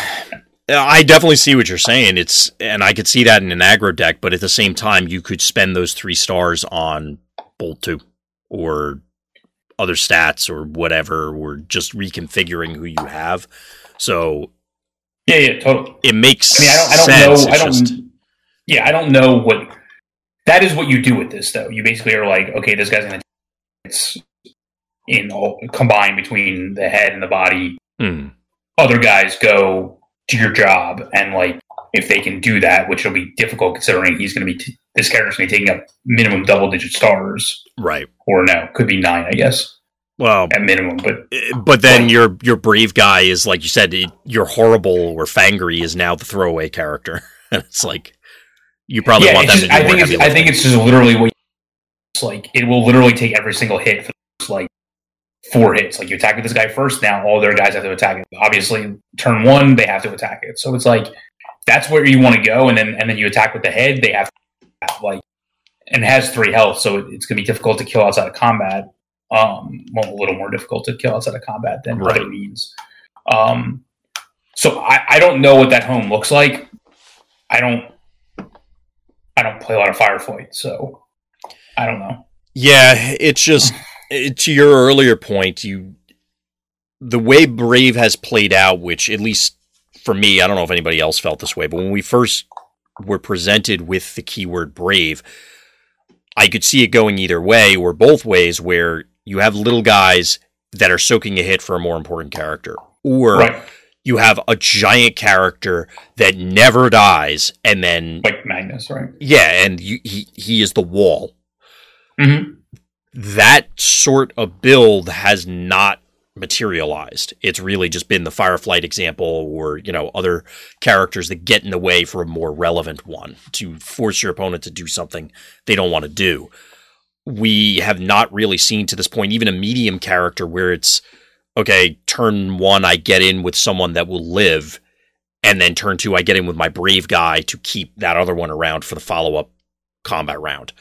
I definitely see what you're saying. It's and I could see that in an aggro deck, but at the same time, you could spend those three stars on Bold Two or other stats or whatever, or just reconfiguring who you have. So Yeah, yeah, totally. it makes I mean, I don't, I don't know. It's I don't. just- Yeah, I don't know what. That is what you do with this, though. You basically are like, okay, this guy's gonna. It's in all combined between the head and the body. Hmm. other guys go do your job and like if they can do that which will be difficult considering he's going to be t- this character's going to be taking up minimum double digit stars right. or no could be nine i guess Well, at minimum but eh, but then Right. your your brave guy is like you said, your Horri-Bull or Fangry is now the throwaway character. and it's like you probably yeah, want them just, to do i think it's, i think it's just literally what it's like it will literally take every single hit for like four hits like you attack with this guy first now all their guys have to attack it obviously turn one they have to attack it so it's like that's where you want to go and then and then you attack with the head they have to like and it has three health so it, it's going to be difficult to kill outside of combat um well a little more difficult to kill outside of combat than Right. other means. Um so I, I don't know what that home looks like. I don't i don't play a lot of Fireflight so i don't know. Yeah, it's just it, to your earlier point, you the way Brave has played out, which at least for me, I don't know if anybody else felt this way, but when we first were presented with the keyword Brave, I could see it going either way or both ways where you have little guys that are soaking a hit for a more important character, or Right. you have a giant character that never dies, and then Like Magnus, right? yeah, and you, he he is the wall. Mm-hmm. That sort of build has not materialized. It's really just been the Fireflight example, or you know other characters that get in the way for a more relevant one to force your opponent to do something they don't want to do. We have not really seen to this point even a medium character where it's okay. Turn one, I get in with someone that will live, and then turn two, I get in with my brave guy to keep that other one around for the follow up combat round.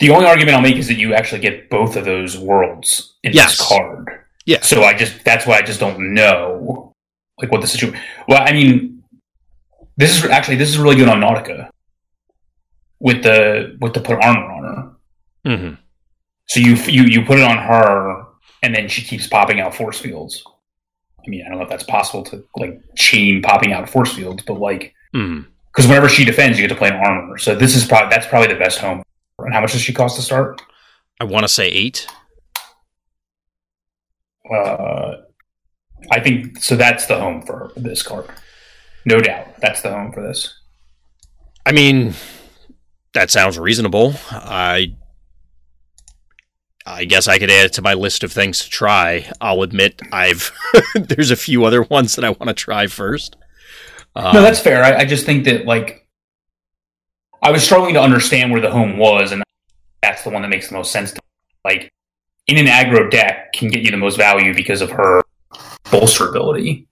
The only argument I'll make is that you actually get both of those worlds in Yes. this card. Yeah. So I just that's why I just don't know like what the situation. Well, I mean, this is actually this is really good on Nautica with the with the put armor on her. Mm-hmm. So you you you put it on her, and then she keeps popping out force fields. I mean, I don't know if that's possible to like chain popping out force fields, but like because whenever she defends, you get to play an armor. So this is probably that's probably the best home. And how much does she cost to start? I want to say eight. Uh, I think so. That's the home for this card, no doubt. That's the home for this. I mean, that sounds reasonable. I I guess I could add it to my list of things to try. I'll admit I've there's a few other ones that I want to try first. Um, no, that's fair. I, I just think that like I was struggling to understand where the home was, and that's the one that makes the most sense. To like in an aggro deck can get you the most value because of her bolster ability.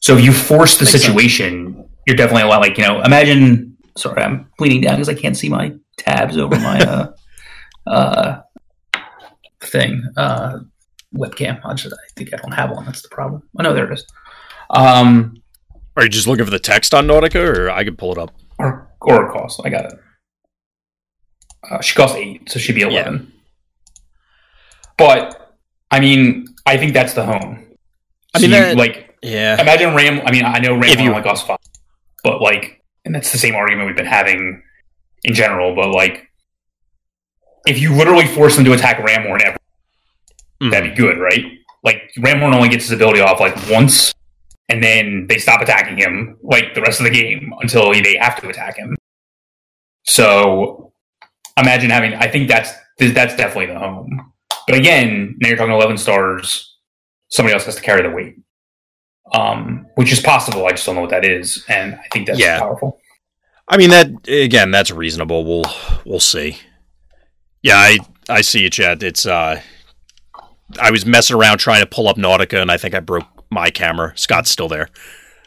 So if you force the Makes sense. situation, you're definitely a lot like you know. Imagine. Sorry, I'm leaning down because I can't see my tabs over my uh, uh, thing uh, webcam. I just I think I don't have one. That's the problem. Oh no, there it is. Um, are you just looking for the text on Nautica, or I could pull it up? or or cost. I got it. Uh, she costs eight, so she'd be eleven. But I mean, I think that's the home. I So mean, you, that- like Yeah, imagine Ram. I mean, I know Ram If you- only costs five, but like, and that's the same argument we've been having in general. But like, if you literally force them to attack ram Ramhorn, every, Mhm. that'd be good, right? Like Ramhorn only gets his ability off like once, and then they stop attacking him like the rest of the game until they have to attack him. So imagine having. I think that's that's definitely the home. But again, now you're talking eleven stars. Somebody else has to carry the weight, um, which is possible. I just don't know what that is, and I think that's Yeah. powerful. I mean that again. That's reasonable. We'll we'll see. Yeah, I I see it, Chad. It's uh, I was messing around trying to pull up Nautica, and I think I broke my camera. Scott's still there,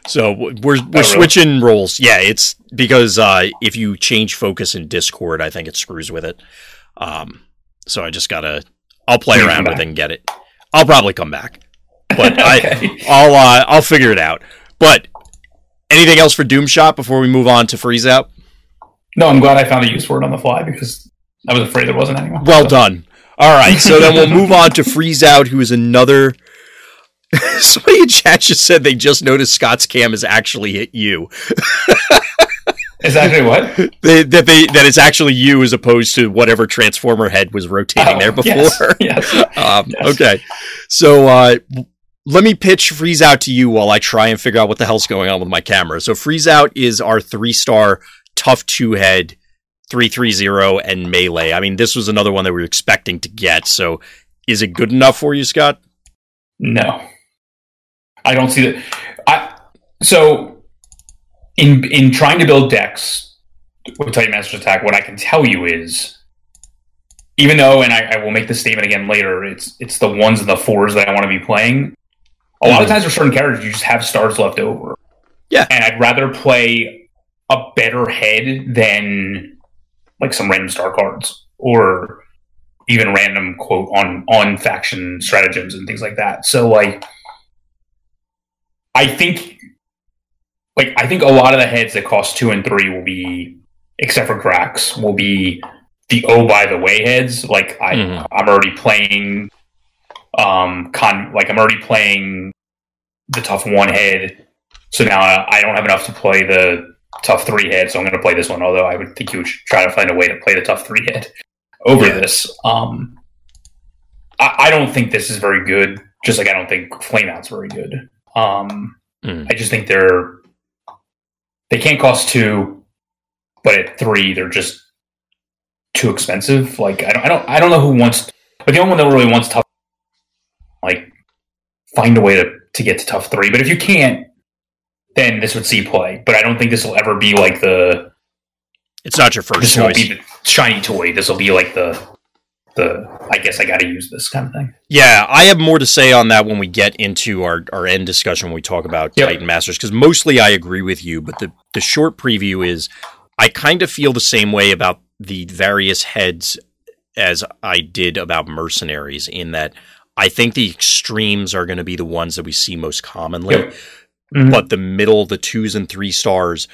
so we're we're really? switching roles. Yeah, it's because uh, if you change focus in Discord, I think it screws with it. Um, so I just gotta. I'll play around with it and get it. I'll probably come back, but I Okay. I'll uh, I'll figure it out. But anything else for Doomshot before we move on to Freeze Out? No, I'm glad I found a use for it on the fly because I was afraid there wasn't anyone. Well So- done. All right, so then we'll move on to Freeze Out, who is another. Somebody in chat just said they just noticed Scott's cam has actually hit you. Is actually what? They, that they that it's actually you as opposed to whatever transformer head was rotating there Oh, yes, before. yes. Um, Yes. Okay, so uh, let me pitch Freeze Out to you while I try and figure out what the hell's going on with my camera. So Freeze Out is our three star tough two head. 330 and melee. I mean, this was another one that we were expecting to get. So, is it good enough for you, Scott? No, I don't see that. I so in in trying to build decks with Titan Master Attack, what I can tell you is, even though, and I, I will make this statement again later, it's it's the ones and the fours that I want to be playing. A lot of Mhm. times for certain characters, you just have stars left over. Yeah. and I'd rather play a better head than like some random star cards or even random quote on on faction stratagems and things like that. So like I think like I think a lot of the heads that cost two and three will be except for Grax will be the oh by the way heads. Like I Mhm. I'm already playing um con like I'm already playing the tough one head. So now I, I don't have enough to play the tough three head, so I'm going to play this one. Although I would think you would try to find a way to play the tough three head over Yeah. this. Um, I, I don't think this is very good. Just like I don't think Flameout's very good. Um, Mm. I just think they're they can't cost two, but at three they're just too expensive. Like I don't I don't I don't know who wants, but the only one that really wants tough like find a way to to get to tough three. But if you can't, then this would see play. But I don't think this will ever be like the It's not your first this won't choice. be the shiny toy. This will be like the the I guess I got to use this kind of thing. Yeah, I have more to say on that when we get into our, our end discussion when we talk about Yep. Titan Masters, because mostly I agree with you, but the, the short preview is I kind of feel the same way about the various heads as I did about mercenaries, in that I think the extremes are going to be the ones that we see most commonly. Yep. Mhm. But the middle, the twos and three stars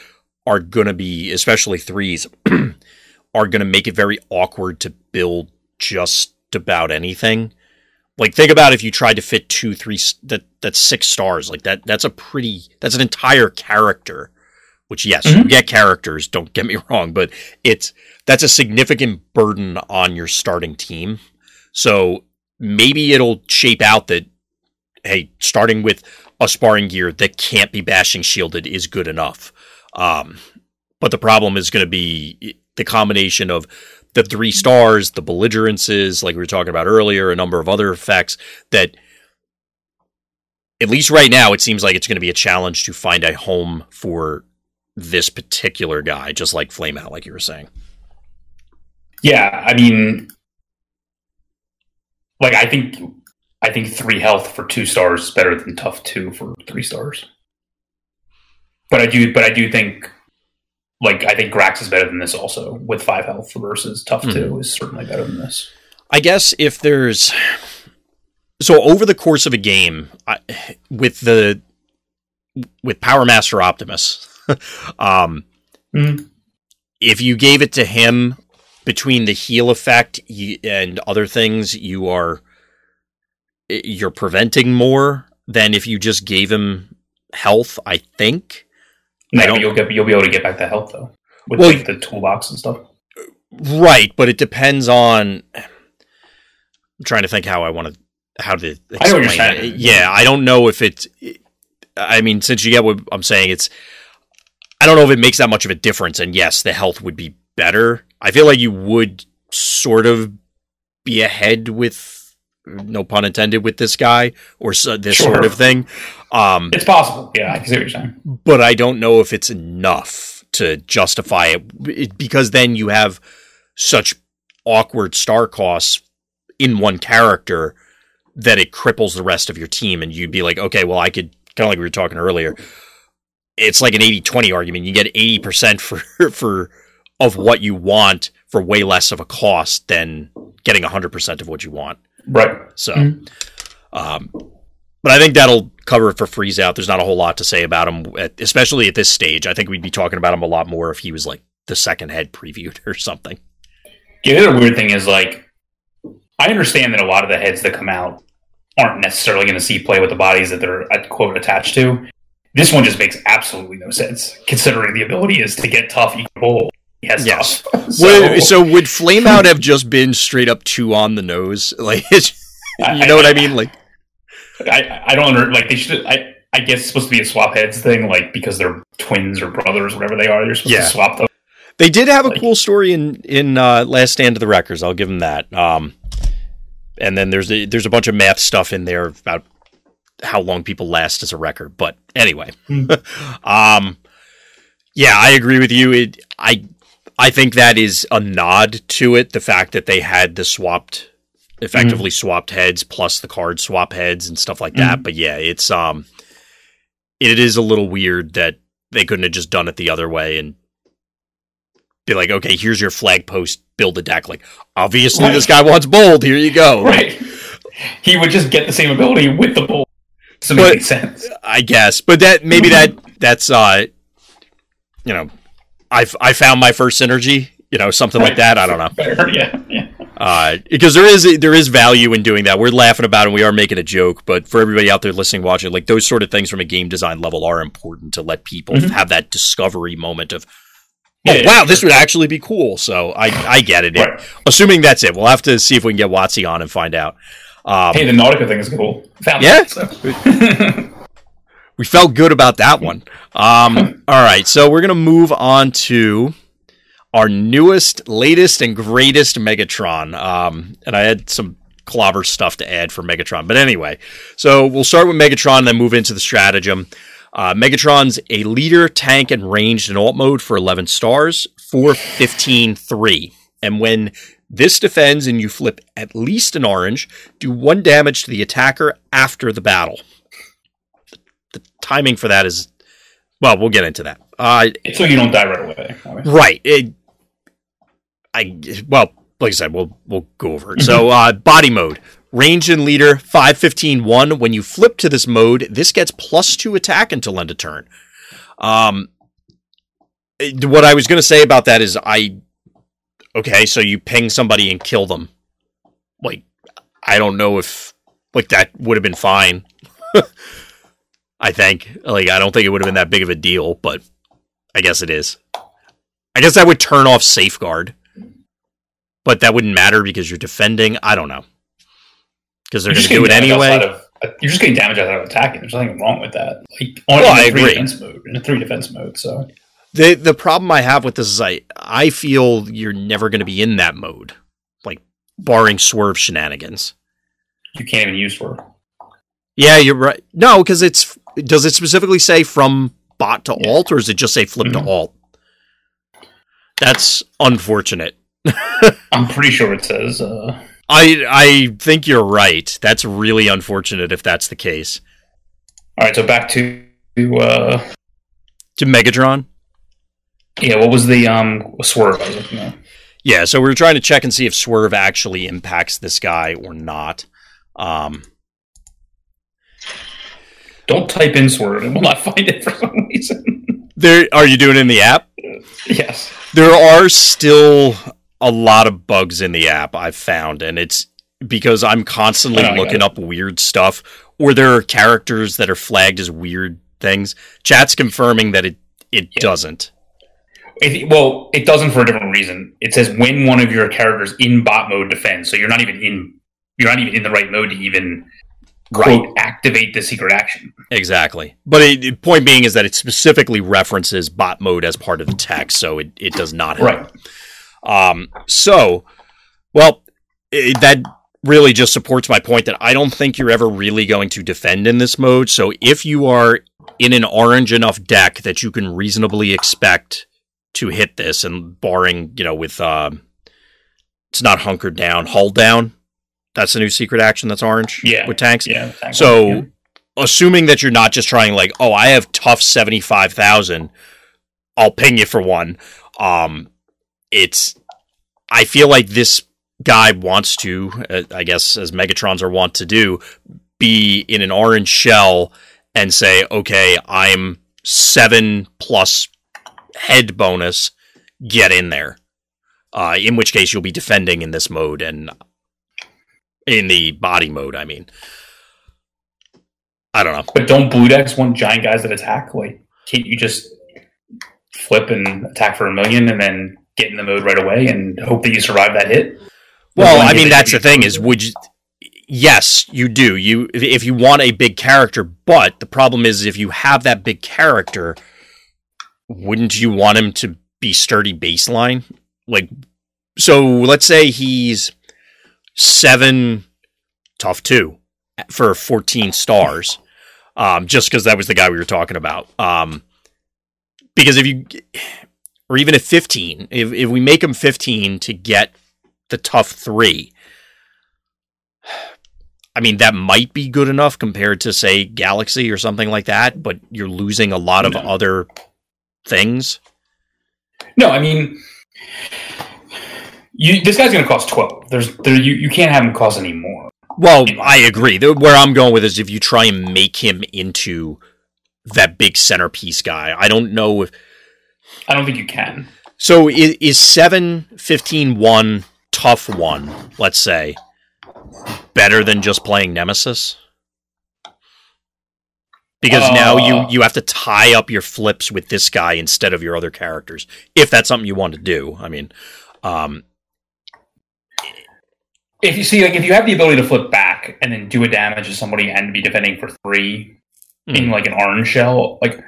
are going to be, especially threes, are going to make it very awkward to build just about anything. Like think about if you tried to fit two, three, that that's six stars. Like that, that's a pretty, that's an entire character. Which yes, you Mhm. get characters. Don't get me wrong, but it's that's a significant burden on your starting team. So maybe it'll shape out that hey, starting with a sparring gear that can't be bashing shielded is good enough. Um, but the problem is going to be the combination of the three stars, the belligerences, like we were talking about earlier, a number of other effects that, at least right now, it seems like it's going to be a challenge to find a home for this particular guy, just like Flame Out, like you were saying. Yeah, I mean, like I think I think three health for two stars is better than tough two for three stars. But I do, but I do think, like I think Grax is better than this also with five health versus tough Mhm. two is certainly better than this. I guess if there's so over the course of a game I, with the with Power Master Optimus, um, Mhm. if you gave it to him between the heal effect and other things, you are you're preventing more than if you just gave him health. I think. No, but you'll get you'll be able to get back the health though with Well, like the toolbox and stuff. Right, but it depends on. I'm trying to think how I want to how to explain. I it. Yeah, I don't know if it's. I mean, since you get what I'm saying, it's. I don't know if it makes that much of a difference. And yes, the health would be better. I feel like you would sort of be ahead with, no pun intended, with this guy or so, this Sure. sort of thing. Um, It's possible. Yeah, I can see what you're saying. but I don't know if it's enough to justify it it- because then you have such awkward star costs in one character that it cripples the rest of your team and you'd be like okay well I could kind of like we were talking earlier it's like an 80-20 argument you get 80% for for of what you want for way less of a cost than getting 100% of what you want Right. so, Mhm. um, but I think that'll cover it for freeze out. There's not a whole lot to say about him, at, especially at this stage. I think we'd be talking about him a lot more if he was like the second head previewed or something. Yeah, the other weird thing is like I understand that a lot of the heads that come out aren't necessarily going to see play with the bodies that they're uh, quote attached to. This one just makes absolutely no sense, considering the ability is to get tough equal. Yes, Yes. So, so would Flame Out have just been straight up two on the nose? Like, it's, I- you know what I mean? Like, I, I don't under, like they should. I I guess it's supposed to be a swap heads thing, like because they're twins or brothers, or whatever they are. They're supposed Yeah. to swap them. they did have a Like- cool story in in uh, Last Stand of the Wreckers. I'll give them that. Um, and then there's a, there's a bunch of math stuff in there about how long people last as a wrecker. But anyway, Hmm. um, yeah, I agree with you. It, I I think that is a nod to it. The fact that they had the swapped, effectively swapped heads plus the card swap heads and stuff like that. But yeah, it's um, it is a little weird that they couldn't have just done it the other way and be like, okay, here's your flag post, build a deck. Like, obviously, Right. this guy wants bold. Here you go. Right. He would just get the same ability with the bold. Doesn't But- make sense. I guess, but that maybe that that's uh, you know, I I found my first synergy. You know, something like that. I don't know. Fair, yeah, yeah. Uh, because there is there is value in doing that. We're laughing about it. and We are making a joke, but for everybody out there listening, watching, like those sort of things from a game design level are important to let people Mhm. have that discovery moment of, oh Yeah, yeah, wow, this would actually be cool. So I I get it. Right. Assuming that's it, we'll have to see if we can get Watsy on and find out. Um, Hey, the Nautica thing is cool. Found Yeah. that, so. we felt good about that one. Um, all right, so we're gonna move on to our newest, latest, and greatest Megatron. Um, and I had some clobber stuff to add for Megatron, but anyway, so we'll start with Megatron, then move into the stratagem. Uh, Megatron's a leader, tank, and ranged in alt mode for 11 stars for 15 3. And when this defends and you flip at least an orange, do one damage to the attacker after the battle. Timing for that is, well, we'll get into that. Uh, so you don't die right away. obviously. right. It, I well, like I said, we'll we'll go over it. So, uh, body mode. Range and leader 515 1. When you flip to this mode, this gets plus two attack until end of turn. Um, what I was going to say about that is I. Okay, so you ping somebody and kill them. Like, I don't know if. Like, that would have been fine. I think. Like, I don't think it would have been that big of a deal, but I guess it is. I guess that would turn off safeguard, but that wouldn't matter because you're defending. I don't know because they're going to do it anyway. Of, you're just getting damage outside of attacking. There's nothing wrong with that. Like, on, Well, in I three agree. defense mode. In a three defense mode, so The the problem I have with this is I I feel you're never going to be in that mode, like barring swerve shenanigans. you can't even use for. Yeah, you're right. No, because it's does it specifically say from bot to Yeah. alt, or does it just say flip Mhm. to alt? That's unfortunate. I'm pretty sure it says. Uh, I I think you're right. That's really unfortunate if that's the case. all right, so back to uh, To Megatron. yeah. What was the um swerve I was looking at? Yeah, so we were trying to check and see if swerve actually impacts this guy or not. Um, Don't type in swerve; it will not find it for some reason. there, are you doing it in the app? yes. There are still a lot of bugs in the app I've found, and it's because I'm constantly Oh, looking up weird stuff, or there are characters that are flagged as weird things. Chat's confirming that it it Yeah. doesn't. It, well, it doesn't for a different reason. It says when one of your characters in bot mode defends, so you're not even in you're not even in the right mode to even quote activate the secret action. Exactly. But it, point being is that it specifically references bot mode as part of the text, so it, it does not help. Right. Um, so, well, it, that really just supports my point that I don't think you're ever really going to defend in this mode. So if you are in an orange enough deck that you can reasonably expect to hit this, and barring, you know, with, um, it's not hunkered down, hull down. That's the new secret action that's orange Yeah. with tanks. Yeah. thank So, you. assuming that you're not just trying like, oh, I have tough seventy five thousand, I'll ping you for one. Um, it's, I feel like this guy wants to, uh, I guess, as Megatrons are wont to do, be in an orange shell and say, okay, I'm seven plus head bonus, get in there. Uh, in which case you'll be defending in this mode and in the body mode. I mean, I don't know. But don't blue decks want giant guys that attack? Like, can't you just flip and attack for a million and then get in the mode right away and hope that you survive that hit? Well, I mean, that's the thing is, would you? Yes, you do. You if- if you want a big character, but the problem is if you have that big character, wouldn't you want him to be sturdy baseline? Like, so let's say he's seven, tough two for fourteen stars, um, just because that was the guy we were talking about. Um, because if you, or even at fifteen, if if we make him fifteen to get the tough three. I mean, that might be good enough compared to, say, Galaxy or something like that, but you're losing a lot of No. other things. No, I mean, you this guy's going to cost twelve. There's there you, you can't have him cost any more. Well, I agree. Where I'm going with is if you try and make him into that big centerpiece guy. I don't know if. I don't think you can. So is, is 7, 15, 1, tough 1, let's say, better than just playing Nemesis? Because now you, Uh. you have to tie up your flips with this guy instead of your other characters. If that's something you want to do. I mean, um, If you see, like, if you have the ability to flip back, and then do a damage to somebody and be defending for three Mm. in like an orange shell, like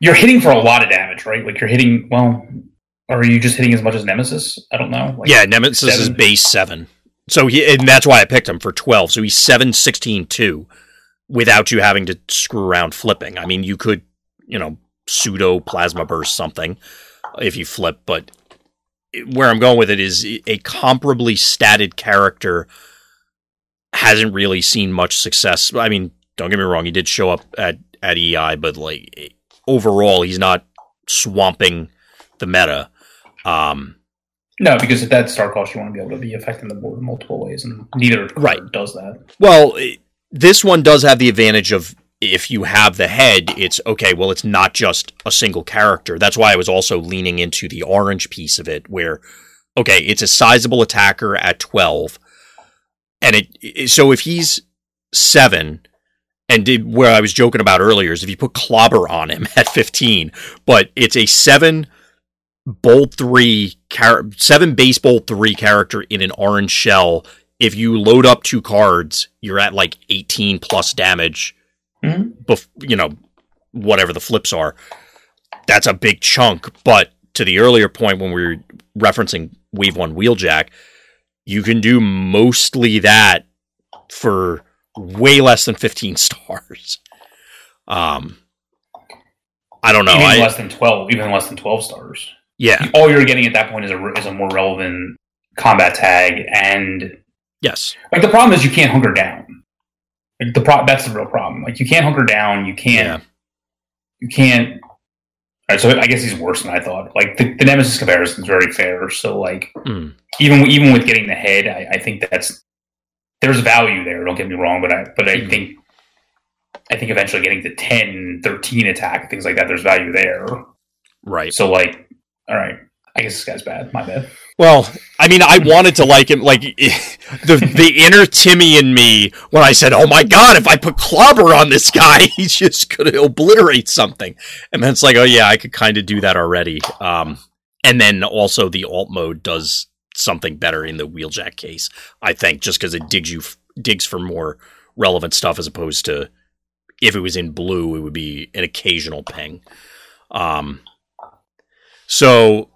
you're hitting for a lot of damage, right? Like you're hitting. Well, or are you just hitting as much as Nemesis? I don't know. Like, yeah, Nemesis is base seven. So he, and that's why I picked him for 12. So he's 7, 16, 2 without you having to screw around flipping. I mean, you could, you know, pseudo plasma burst something if you flip, but where I'm going with it is a comparably statted character hasn't really seen much success. I mean, don't get me wrong, he did show up at, at EI, but like overall, he's not swamping the meta. Um, No, because at that star cost, you want to be able to be affecting the board in multiple ways, and neither Right. does that. Well, it- this one does have the advantage of if you have the head, it's okay. Well, it's not just a single character. That's why I was also leaning into the orange piece of it, where okay, it's a sizable attacker at twelve, and it-. So if he's seven, and did where I was joking about earlier is if you put clobber on him at fifteen, but it's a seven bold three char- seven base bold three character in an orange shell if you load up two cards, you're at like 18 plus damage. Mhm. Bef- you know, whatever the flips are. That's a big chunk. But to the earlier point when we were referencing Wave One Wheeljack, you can do mostly that for way less than 15 stars. Um, I don't know. even I, less than twelve, even less than twelve stars. yeah. All you're getting at that point is a is a more relevant combat tag, and Yes. like the problem is you can't hunker down. The pro- that's the real problem. Like you can't hunker down. You can't. Yeah. You can't. Right, so I guess he's worse than I thought. Like the, the Nemesis comparison is very fair. So like Mm. even even with getting the head, I, I think that's there's value there. Don't get me wrong, but I but I Mhm. think I think eventually getting to 10, 13 attack things like that, there's value there. Right. So like, all right, I guess this guy's bad. My bad. Well, I mean, I wanted to like him. Like the the inner Timmy in me when I said, "Oh my god, if I put clobber on this guy, he's just gonna obliterate something." And then it's like, "Oh yeah, I could kind of do that already." Um, and then also the alt mode does something better in the wheeljack case, I think, just because it digs you digs for more relevant stuff as opposed to if it was in blue, it would be an occasional ping. Um, so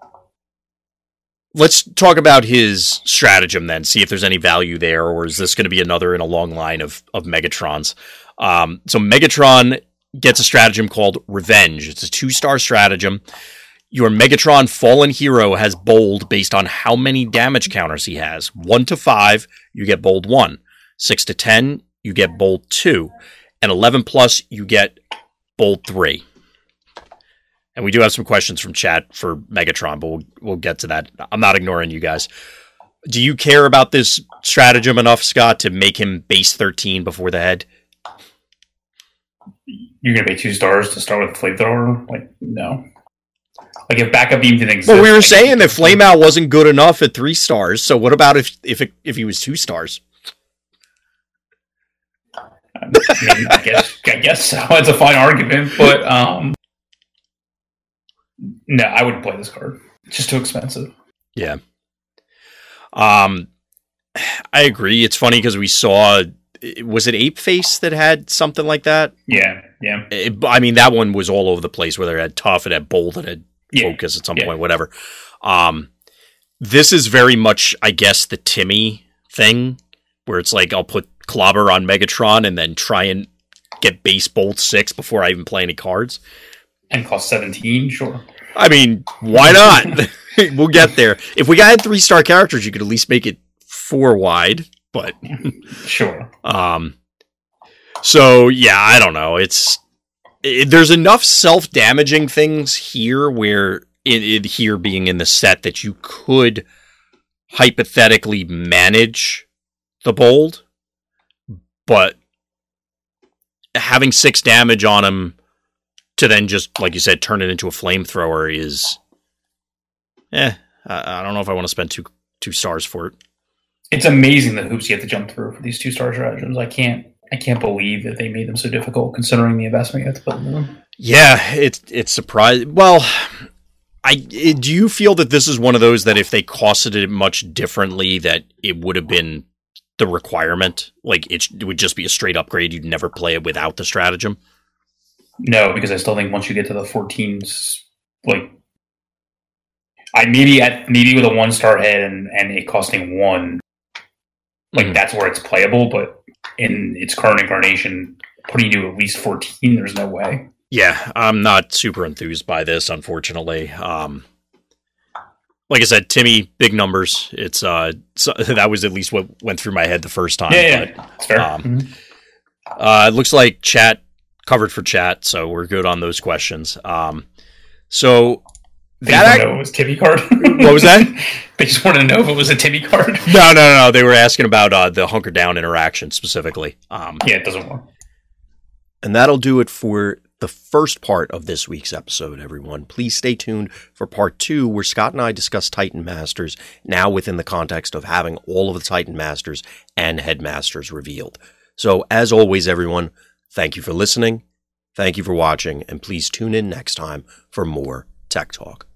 let's talk about his stratagem then. See if there's any value there, or is this going to be another in a long line of of Megatrons? Um, so Megatron gets a stratagem called Revenge. It's a two star stratagem. Your Megatron Fallen Hero has bold based on how many damage counters he has. One to five, you get bold one. Six to ten, you get bold two. And eleven plus, you get bold three. And we do have some questions from chat for Megatron, but we'll we'll get to that. I'm not ignoring you guys. Do you care about this stratagem enough, Scott, to make him base 13 before the head? You're gonna pay two stars to start with a flamethrower? Like, no. Like if backup beam didn't exist. Well, we were like- saying that Flame Out wasn't good enough at three stars. So what about if if it, if he was two stars? I mean, I guess I guess so. It's a fine argument, but um, no, I wouldn't play this card. It's just too expensive. Yeah. Um, I agree. It's funny because we saw was it Ape Face that had something like that? Yeah, yeah, It- I mean, that one was all over the place. Whether it had tough, it had bold, it had yeah. focus at some Yeah. point, whatever. Um, this is very much, I guess, the Timmy thing, where it's like I'll put clobber on Megatron and then try and get base bold six before I even play any cards. And cost seventeen, sure. I mean, why not? we'll get there. If we got three star characters, you could at least make it four wide. But Sure. um, so yeah, I don't know. It's it, there's enough self damaging things here where it, it here being in the set that you could hypothetically manage the bold, but having six damage on him to then just like you said turn it into a flamethrower is eh I, I don't know if I want to spend two two stars for it. It's amazing the hoops you have to jump through for these two star stratagems. I can't I can't believe that they made them so difficult considering the investment you have to put into them. Yeah, it's it's surprising. Well, I it, do you feel that this is one of those that if they costed it much differently, that it would have been the requirement? Like it, it would just be a straight upgrade. You'd never play it without the stratagem. No, because I still think once you get to the 14s, like I maybe at maybe with a one star head and and it costing one, like Mhm. that's where it's playable. But in its current incarnation, putting you at least 14, there's no way. Yeah, I'm not super enthused by this, unfortunately. Um, like I said, Timmy, big numbers. It's uh, so, that was at least what went through my head the first time. Yeah, but, yeah, it's fair. um, Mhm. Uh, it looks like chat covered for chat, so we're good on those questions. Um, so They that just act- want to know if it was Timmy card. What was that? they just wanted to know if it was a Timmy card. no, no, no, no. They were asking about uh, the hunker down interaction specifically. Um, yeah, it doesn't work. And that'll do it for the first part of this week's episode, everyone. Please stay tuned for part two, where Scott and I discuss Titan Masters, now within the context of having all of the Titan Masters and Headmasters revealed. So, as always, everyone, thank you for listening, thank you for watching, and please tune in next time for more Tech Talk.